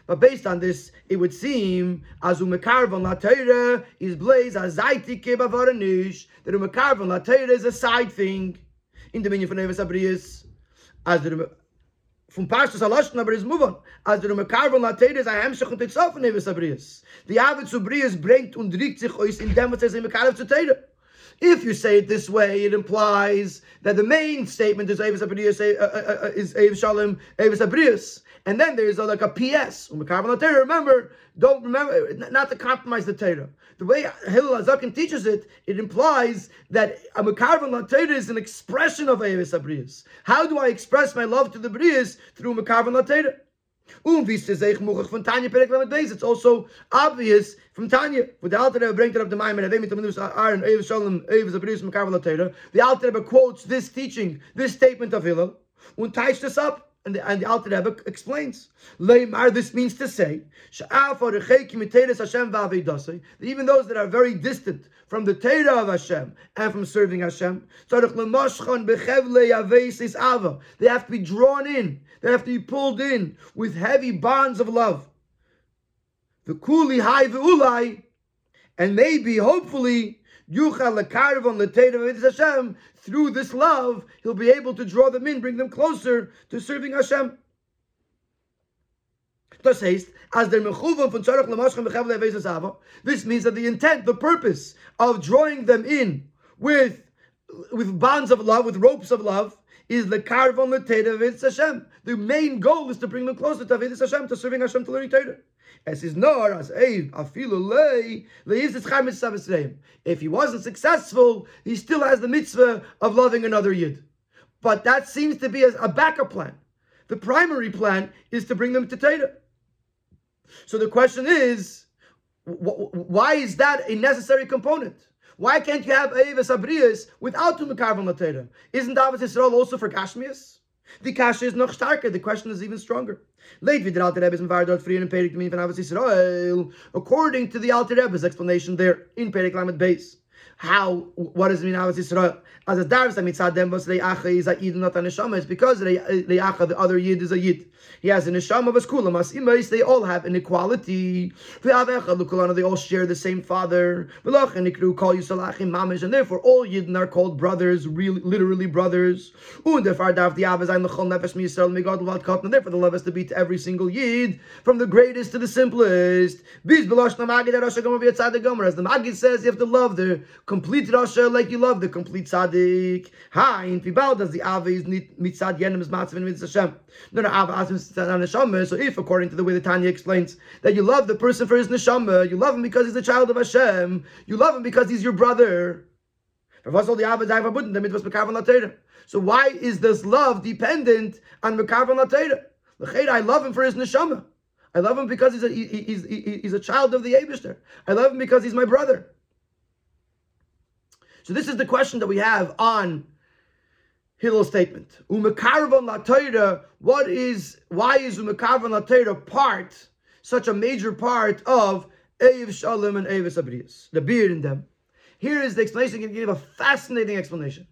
But based on this, it would seem as umekarvan la Torah is blaze as zaitike bavaranish that umekarvan la Torah is a side thing in the meaning of Neves Abrius as the from Parshas aber es move on. Als der Mekarvon Lateir ist ein Hemmschach und Tetzofen Neves Abrius. Die Arbeit zu Brius bringt und riecht sich aus in dem, was er sich Mekarv zu Teire. If you say it this way, it implies that the main statement is Avis Abrius, uh, uh, uh, is Avis Shalom, Avis Abrius. And then there's like a PS. Remember, don't remember not to compromise the Torah. The way Hillel Azakin teaches it, it implies that a Mekarvan is an expression of Avis Abrius. How do I express my love to the Brius through Mekarvan um, Torah? It's also obvious from Tanya. With er the Alter Rebbe brings up the Maimon, the Alter quotes this teaching, this statement of Hillel, and ties this up. And the, and the Alter Rebbe explains. Leimar, this means to say, that even those that are very distant from the Torah of Hashem and from serving Hashem, they have to be drawn in, they have to be pulled in with heavy bonds of love. The kuli hai and maybe, hopefully, Yuchal lekarvon l'teira Hashem. Through this love, he'll be able to draw them in, bring them closer to serving Hashem. As This means that the intent, the purpose of drawing them in with with bonds of love, with ropes of love, is the carve on the karvon l'teira Hashem. The main goal is to bring them closer to Avedis Hashem, to serving Hashem, to learning Torah. As is nor as Eiv afilu lei leiz If he wasn't successful, he still has the mitzvah of loving another yid. But that seems to be a, a backup plan. The primary plan is to bring them to Torah. So the question is, wh- why is that a necessary component? Why can't you have Eivis Abrius without Tumakarvan Latera? Isn't David Israel also for Kashmias? The kasha is noch starker. The question is even stronger. Late the Alter Rebbe's Vardot Frieden and Perik Min van Israel. According to the Alter Rebbe's explanation there in Perik Lamed base. How, what does it mean, Avos Yisrael? As a darvs, mitzad dem was leiacha is a yid, not a neshama. It's because leiacha, the other yid, is a yid. He has a neshama of a school. Mas imais, they all have an equality. They all share the same father. And ikru call you salachim mamish. And therefore, all yidden are called brothers, really, literally brothers. And therefore, the love has to be to every single yid, from the greatest to the simplest. As the Magid says, you have to love the complete Rasha like you love the complete Tzaddik. Ha, in Pibal does the Ava is mitzad yenim is matzav and mitzvah Hashem. No, no, Ava asks mitzad neshama. So if, according to the way the Tanya explains, that you love the person for his neshama, you love him because he's the child of Hashem, you love him because he's your brother. So why is this love dependent on Mekavan Latera? I love him for his neshama. I love him because he's a, he, he's, he, he's a child of the Abishter. I love him because he's my brother. So this is the question that we have on Hillel's statement. Umekarvan la what is, why is Umekarvan la part, such a major part of Eiv Shalom and Eiv Sabrius, the beard in them? Here is the explanation, he can give a fascinating explanation.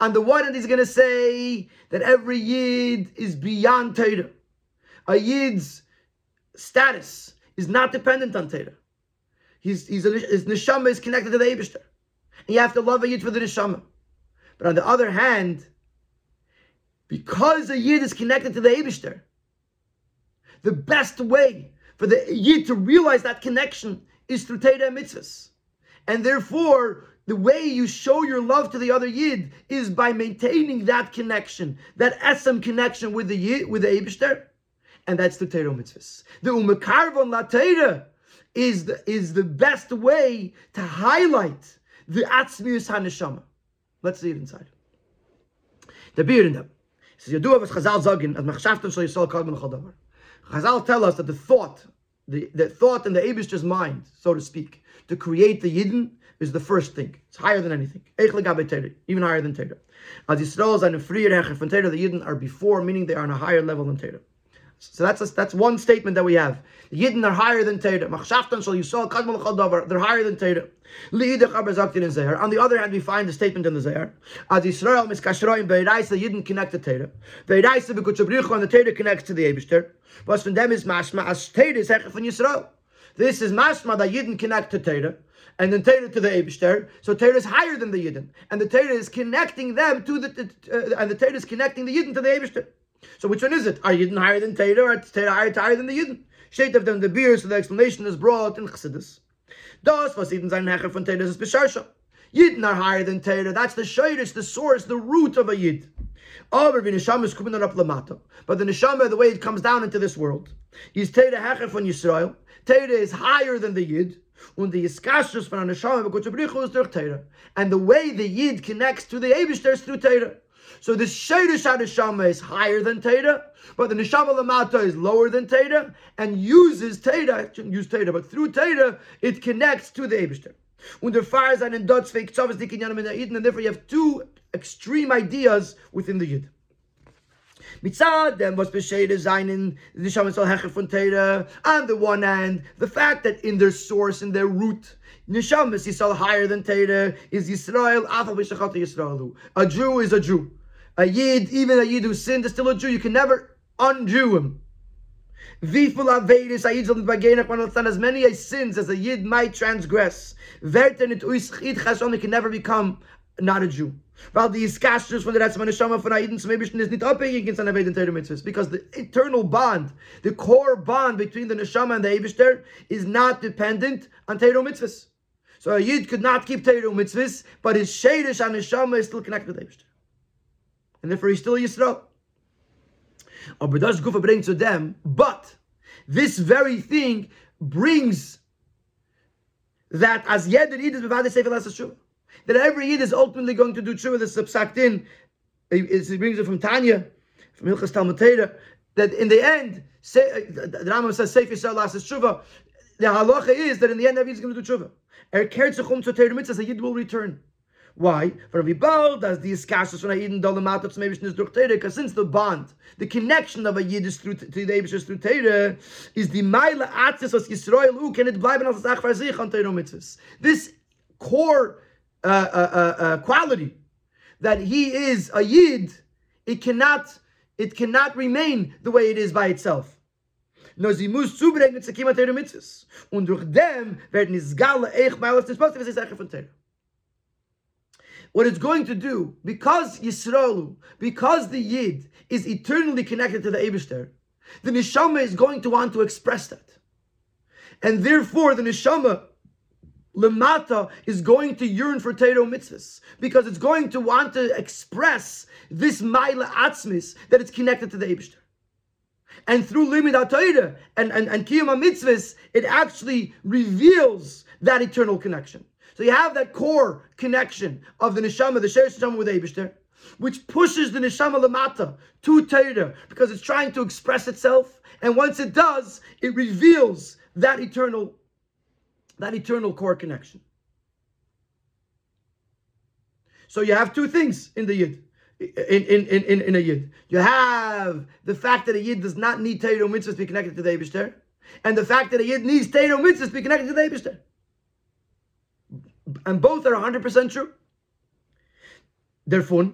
On the one hand, he's going to say that every Yid is beyond Torah. A Yid's status is not dependent on Torah. He's a, his neshama is connected to the Eibishter. You have to love a Yid for the neshama. But on the other hand, because a Yid is connected to the Eibishter, the best way for the Yid to realize that connection is through and mitzvahs. And therefore, the way you show your love to the other Yid is by maintaining that connection, that Esem connection with the Yid, with the Eibishter and that's the Torah mitzvahs. The umekarvon la Torah is the, is the best way to highlight the atzmius haneshama. Let's see it inside. The beard in them. Says Yadu avas Chazal zagin as mechshaftem shal yisrael kol ben davar. Chazal tell us that the thought, the, the thought in the Abish's mind, so to speak, to create the Yidden is the first thing. It's higher than anything. Even higher than Torah. As Yisrael and freer hecher from Torah, the Yidden are before, meaning they are on a higher level than Torah. So that's a, that's one statement that we have. The Yidden are higher than Torah. Machshaftan shal Yisrael kadmal davar. They're higher than Torah. On the other hand, we find the statement in the Zayar. As Yisrael miskashroim beiraisa the Yidden connect to Torah. Beiraisa bekuchabrichu and the Torah connects to the Eibushter. But from them is mashma as Torah is hechef from Yisrael. This is mashma that Yidden connect to Torah and then Torah to the Eibishter. So Torah is higher than the Yidden, and the Torah is connecting them to the, uh, and the Torah is connecting the Yidden to the Eibishter. So which one is it? Are Yidden higher than Torah or Torah higher, higher than the Yidden? State of them the beer, so the explanation is brought in Chassidus. Das, was Yidden sein Hecher von Torah is Besharsha. Yidden are higher than Torah. That's the shayrish, the source, the root of a Yid. But the neshama, the way it comes down into this world, is Torah Hecher von Yisrael. Torah is higher than the Yid. Und die Iskashus von neshama, is durch. And the way the Yid connects to the Eibush, is through Torah. So the Shadish Neshama is higher than Teda, but the Neshama Lamata is lower than Teda, and uses Teda, shouldn't use Teda, but through Teda, it connects to the Ebishter. Under fires and in dots fake tzavas dikinyanim in and therefore you have two extreme ideas within the Yid. Mitzad them was b'sheida zainin the shaman hecher von Teda. On the one hand, the fact that in their source, in their root, Neshamas Yisrael higher than Teda is Yisrael, Afal B'Shachat Yisraelu. A Jew is a Jew a Yid, even a Yid who sinned, is still a Jew. You can never unjew him. As many sins as a Yid might transgress, he can never become not a Jew. Weil die Iskashus von der Retzmann Neshama von Aiden zum Ebersten ist nicht abhängig against an Aved and Mitzvahs. Because the eternal bond, the core bond between the Neshama and the Eberster is not dependent on Teiro Mitzvahs. So a Yid could not keep Teiro Mitzvahs, but his Shadish and Neshama is still connected with Eberster and therefore he's still Yisrael. Aber das Gufa brings to them, but this very thing brings that as Yeder Yid is Bevade Sefer Lasa that every Yid is ultimately going to do Tshuva, the subsact in, he brings it from Tanya, from Hilchas Talmud that in the end, say, the Rambam says Sefer Yisrael Lasa Tshuva, the halacha is that in the end every Yid is going to do Tshuva. Er kehrt sich um zu Teir Mitzvah, a Yid will return. Why? For we bald as these kashes when I eat in dolamat of maybe is durch because since the bond, the connection of a yid is through to the Eibush through Teire, is the mile atzis was Yisrael who can it bleiben als ach sich on Teire mitzvahs. This core uh, uh, uh, uh, quality that he is a yid, it cannot it cannot remain the way it is by itself. No, sie muss zubringen zu kima Teire mitzvahs. Und durch dem werden es meilas des Positiv, es ist von Teire what it's going to do, because Yisraelu, because the Yid is eternally connected to the Abishter, the Neshama is going to want to express that. And therefore, the Neshama, Lemata, is going to yearn for Teiro mitzvahs, because it's going to want to express this Maila Atzmis that it's connected to the Abishter. And through Limit HaTorah and, and, and Kiyama mitzvahs, it actually reveals that eternal connection. So you have that core connection of the neshama, the sherish neshama with Abishter. which pushes the neshama lamata to Torah because it's trying to express itself. And once it does, it reveals that eternal, that eternal core connection. So you have two things in the yid. In, in, in, in, a yid. You have the fact that a yid does not need Torah mitzvahs to be connected to the Eibishter, and the fact that a yid needs Torah mitzvahs to be connected to the Eibishter. And both are 100% true. Therefore,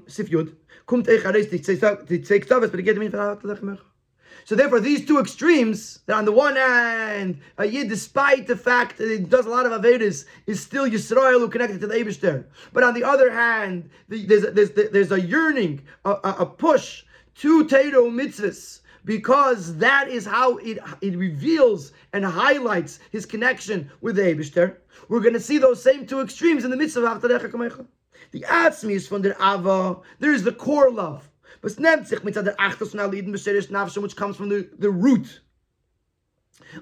so therefore, these two extremes, that on the one hand, a Yid, despite the fact that it does a lot of Avedis, is still Yisrael who connected to the Eibishter. But on the other hand, there's, a, there's, there's a yearning, a, a push to Teiro mitzvahs, because that is how it, it reveals and highlights his connection with the Eibishter. We're going to see those same two extremes in the midst of Avtadecha The Atzmi is from the Ava. There is the core love. Nafshim, which comes from the, the root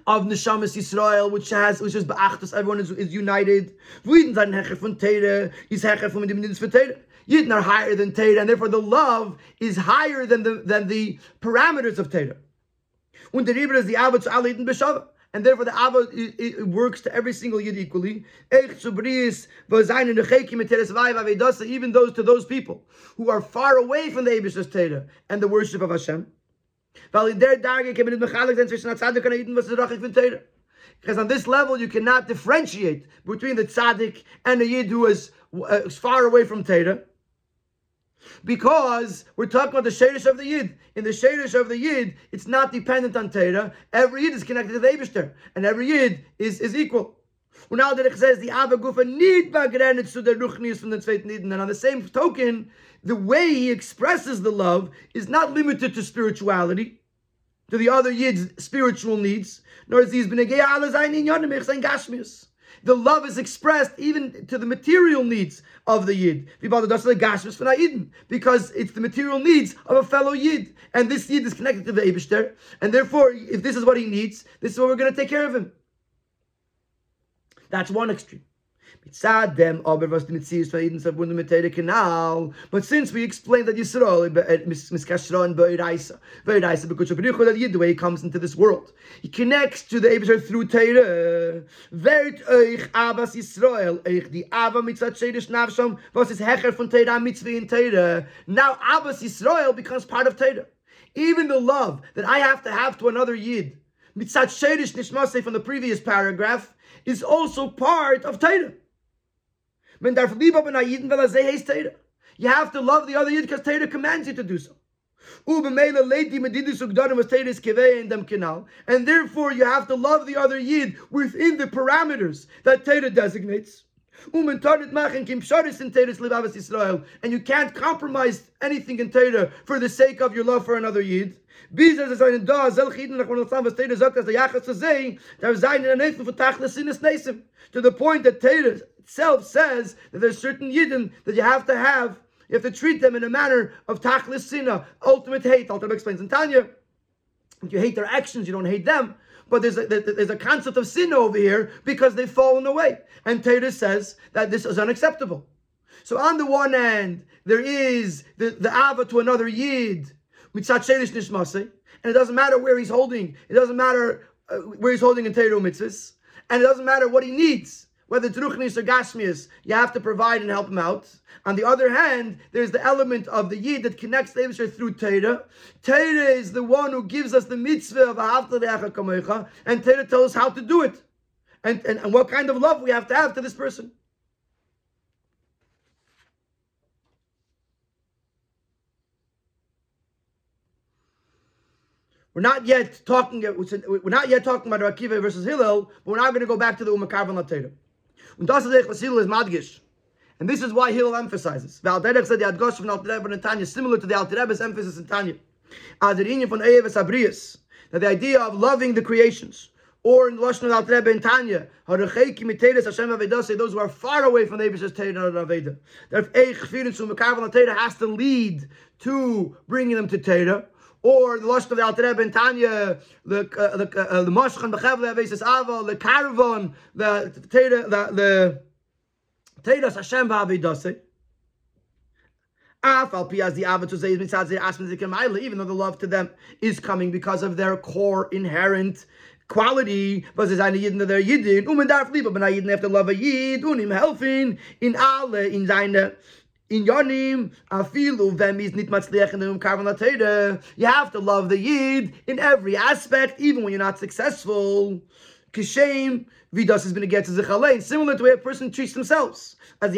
of Neshamas Yisrael, which has, which is Be'achtos, everyone is, is united. Yidin are higher than Teire, and therefore the love is higher than the, than the parameters of. Und der Rieber is the Abba Aliden Beshava and therefore the Abba it, it works to every single Yid equally. Even those to those people who are far away from the Abish's Teda and the worship of Hashem. Because on this level, you cannot differentiate between the tzaddik and the yid who is uh, far away from Teda. Because we're talking about the Shadish of the Yid. In the Shadish of the Yid, it's not dependent on Torah. Every Yid is connected to the Eibishter, and every Yid is, is equal. now that it says the Ava Gufa need bagrenet to the Ruchnius from the Tzveit Niden, and on the same token, the way he expresses the love is not limited to spirituality, to the other Yid's spiritual needs, nor is these b'negei alazayin yonim gashmius. The love is expressed even to the material needs of the Yid. Because it's the material needs of a fellow Yid. And this Yid is connected to the Ebishter. And therefore, if this is what he needs, this is what we're going to take care of him. That's one extreme. But since we explained that Yisrael Yid the way he comes into this world, he connects to the Eibusher through Teire. Teire. Now Abbas Yisrael becomes part of Teire. Even the love that I have to have to another Yid, mitzad shedish nishmasei from the previous paragraph, is also part of sei. You have to love the other Yid because Teire commands you to do so. And therefore you have to love the other Yid within the parameters that Teire designates. And you can't compromise anything in Torah for the sake of your love for another Yid. To the help of Tractatus in his Neheim to the point that Torah itself says that there's certain yidden that you have to have, you have to treat them in a manner of tachlis sina, ultimate hate. Alter explains in Tanya, you hate their actions, you don't hate them. But there's a, there's a concept of sin over here because they've fallen away. And Torah says that this is unacceptable. So on the one hand, there is the, the ava to another yid, mitzat and it doesn't matter where he's holding, it doesn't matter uh, where he's holding in Torah mitzvahs, and it doesn't matter what he needs whether it's or gashmias, you have to provide and help him out. On the other hand, there's the element of the yid that connects the Eibusher through Torah. Torah is the one who gives us the mitzvah of ahavta and Torah tells us how to do it, and, and, and what kind of love we have to have to this person. We're not yet talking. We're not yet talking about Rakiva versus Hillel, but we're now going to go back to the Umakarvan Torah. Umm Und das ist was Hillel is madgish. And this is why Hillel emphasizes. Weil Derech said the Adgosh von Alter Rebbe and Tanya, similar to the Alter Rebbe's emphasis in Tanya. As the Inyan von Eyev Abrius, that the idea of loving the creations, or in the Lashon of Alter Rebbe and Tanya, Harecheki Miteres Hashem Avedase, those who are far away from the Eibish's Teda and Aveda. That if Eich Chfirin Sum Mekavan Teda has to lead to bringing them to Teda, or the Lashon of the Alter Rebbe and Tanya, the uh, the uh, the Moshchan Bechevle Avesis Ava, the Caravan, the the the Tedas Hashem V'Avidase. Even though the love to them is coming because of their core inherent quality, was es eine Jiden der und man darf lieber Jiden have to love a Jid und ihm helfen in alle, in seine in Yonim, afilu them is nit matzliach the You have to love the Yid in every aspect, even when you're not successful. Kishem, Vidas has been against sich allein, similar to the way a person treats themselves. As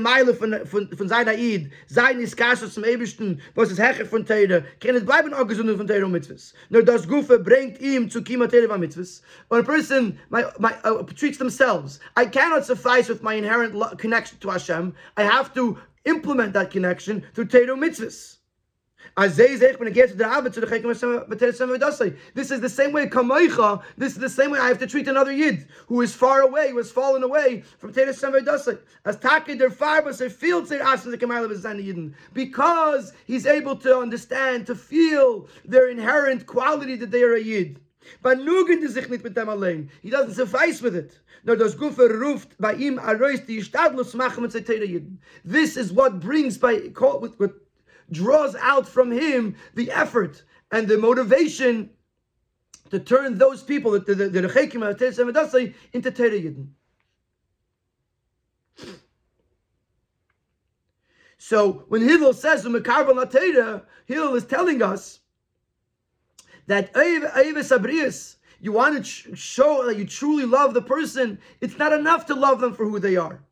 Meile von, von, von seiner Eid, sein ist Kasher zum Ebersten, was ist Hecher von Teire, kann es bleiben auch gesund von Teire und Mitzvahs. Das Gufe bringt ihm zu Kima Teire und Mitzvahs. When a person my, my, uh, treats themselves, I cannot suffice with my inherent connection to Hashem, I have to implement that connection through Teire Mitzvahs. This is the same way kamoicha. This is the same way I have to treat another yid who is far away, who has fallen away from Teres Samvedasai. As because he's able to understand, to feel their inherent quality that they are a yid. But. He doesn't suffice with it. Nor does Gufer ruft by ihm arois die Stadlus machen mit Yidden. This is what brings by with draws out from him the effort and the motivation to turn those people, the the the into Torah Yidden. So when Hillel says the Karbonoteta, Hillel is telling us that you want to show that you truly love the person. It's not enough to love them for who they are.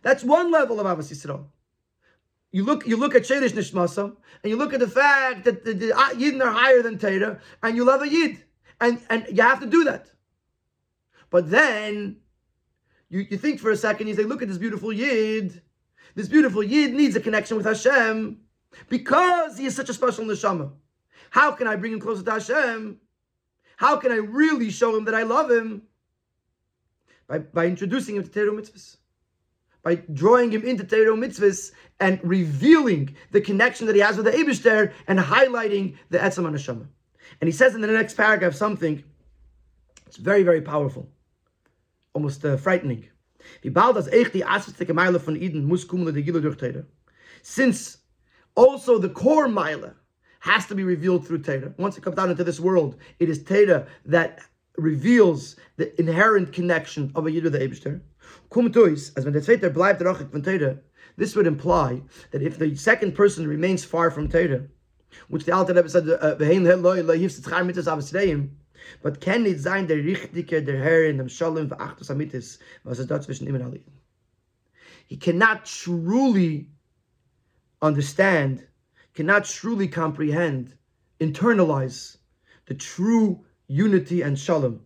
That's one level of Avos Yisrael you look you look at Shadish Nishmasam, and you look at the fact that the, the ah, Yidden are higher than Torah, and you love a Yid. And, and you have to do that. But then you, you think for a second, you say, look at this beautiful Yid. This beautiful Yid needs a connection with Hashem because he is such a special neshama. How can I bring him closer to Hashem? How can I really show him that I love him? By, by introducing him to Torah mitzvahs by drawing him into Torah mitzvahs and revealing the connection that he has with the Abishter and highlighting the Etzam Neshama. And he says in the next paragraph something, it's very, very powerful, almost uh, frightening. Since also the core Mila has to be revealed through Torah. Once it comes down into this world, it is Torah that reveals the inherent connection of a Yid the Abishter. as when the von Torah, this would imply that if the second person remains far from Torah, which the Alter Rebbe said, uh, "Vehein heloi lo hifst tzchar mitzvahs avsreim," but can it sein der richtige der Herr in dem Shalom v'achtus amitis, was ist dort zwischen ihm und? He cannot truly understand, cannot truly comprehend, internalize the true unity and shalom,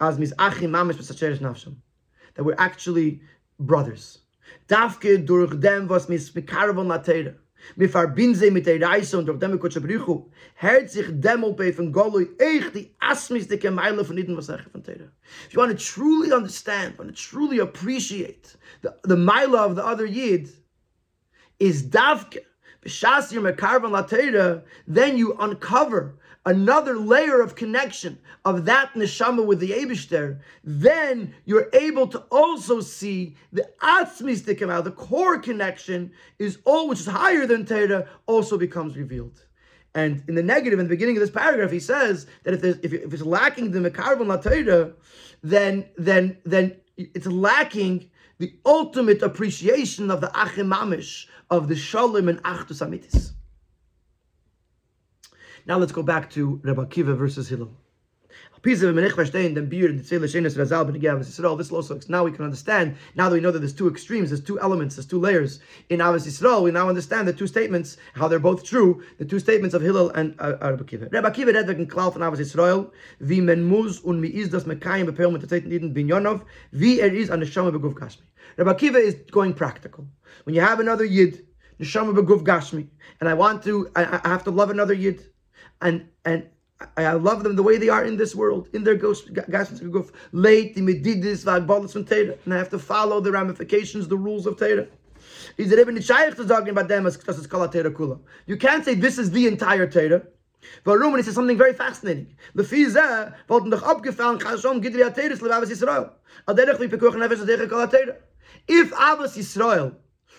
as mis achim mamish nafsham that we're actually brothers. Dafke durch dem, was mis bekarvon latera. Sie mit der Reise und durch dem Kutsche sich echt die Meile von was von. If you want to truly understand, want to truly appreciate the, the Meile of the other Yid, is Davke. Then you uncover another layer of connection of that neshama with the Abishter, then you're able to also see the atzmis that come out, the core connection is all which is higher than Torah, also becomes revealed. And in the negative, in the beginning of this paragraph, he says that if, there's, if, if it's lacking the mekarban la then then then it's lacking the ultimate appreciation of the achim mamish, of the shalom and achdus amitis. Now let's go back to Rabbi Kiva versus Hillel. This also now we can understand. Now that we know that there's two extremes, there's two elements, there's two layers in Avos Yisrael. We now understand the two statements, how they're both true. The two statements of Hillel and uh, uh Rabbi Kiva. Rabbi Kiva read wegen Klau von Avos Yisrael, wie men muss und mi is das mekayim bepel mit der Eden er is an neshama beguf gashmi. Rabbi Kiva is going practical. When you have another yid, neshama beguf gashmi, and I want to, I have to love another yid and and I love them the way they are in this world, in their ghost guf late v'agbalas from Torah, and I have to follow the ramifications, the rules of Torah. Is it even to talking about them as das kala Torah kula? You can't say this is the entire Torah. But it says something very fascinating. The Fiza wollten doch abgefallen, Chashom gidri ateres levavas Yisrael. Aderech vi pekuch nefesh kala Torah. If Avos Yisrael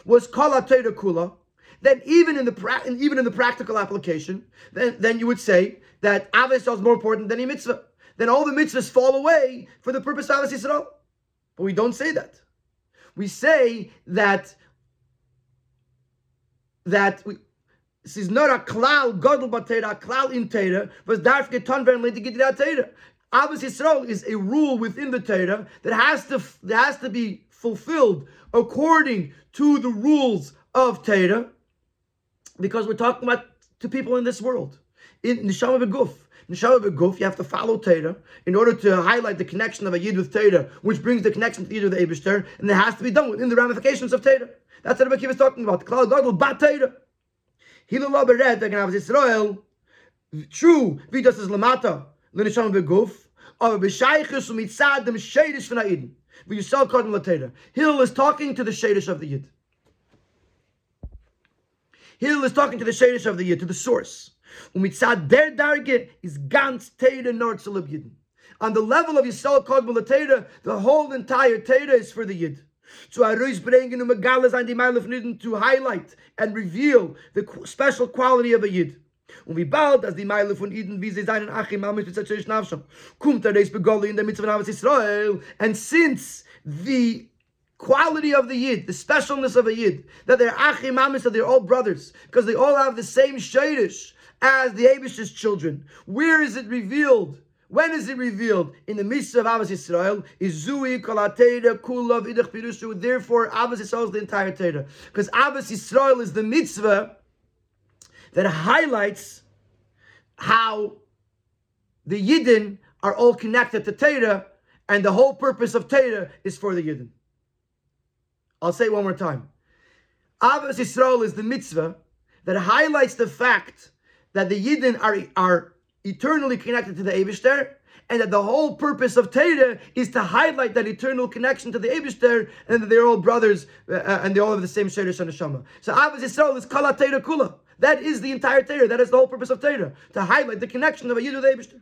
was kala Torah kula, then even in the even in the practical application, then, then you would say that Avos is more important than a mitzvah. Then all the mitzvahs fall away for the purpose of Avos Yisrael. But we don't say that. We say that that we, this is not a klal godel batera, a klal in Torah, but darf getan werden lente gidira Torah. Avos Yisrael is a rule within the Torah that has to that has to be fulfilled according to the rules of Torah, because we're talking about to people in this world. In Neshama Beguf. Neshama Beguf, you have to follow Torah in order to highlight the connection of a Yid with Torah, which brings the connection to the Yid with the Eibishter, and it has to be done within the ramifications of Torah. That's what Rebbe is talking about. The Klal Gadol Bat Torah. Hilul Beret, again, Ahavas Yisrael, true, Vidas is Lamata, L'Neshama Beguf, aber B'shaychus u'mitzad dem Shoresh v'na Eden. V'yisal Kodem Latera. Hillel is talking to the Shoresh of the Yid. Hillel is talking to the Shoresh of the Yid, to the source. Umitzad der Darge is ganz Teda Nord Yidden. On the level of Yisrael Kodem Latera, the whole entire Torah is for the Yid. To Aruis bringen um Megalas an die Meilef Niden to highlight and reveal the special quality of a Yid. Und wie bald, als die Meile von Iden, wie sie seinen Achim, Amish, mit Zetscherisch Navsham, kommt er des Begolli in der Mitzvah Navas Israel, and since the quality of the Yid, the specialness of a Yid, that they're Achim, Amish, that they're all brothers, because they all have the same Shoresh as the Abish's children. Where is it revealed? When is it revealed? In the mitzvah of Ahavas Yisrael, is Zui Kolateda Kulav Idach Pirushu. Therefore, Ahavas Yisrael is the entire Torah. Because Ahavas Yisrael is the mitzvah that highlights how the Yidden are all connected to Teda, and the whole purpose of Torah is for the Yidden. I'll say one more time. Avos Yisrael is the mitzvah that highlights the fact that the Yidden are, are eternally connected to the Abishter, and that the whole purpose of Torah is to highlight that eternal connection to the Abishter, and that they're all brothers, uh, and they all have the same Shoresh and Neshama. So Ahavas Yisrael is Kala Torah Kula. That is the entire Torah. That is the whole purpose of Torah, to highlight the connection of a Yid with the Abishter.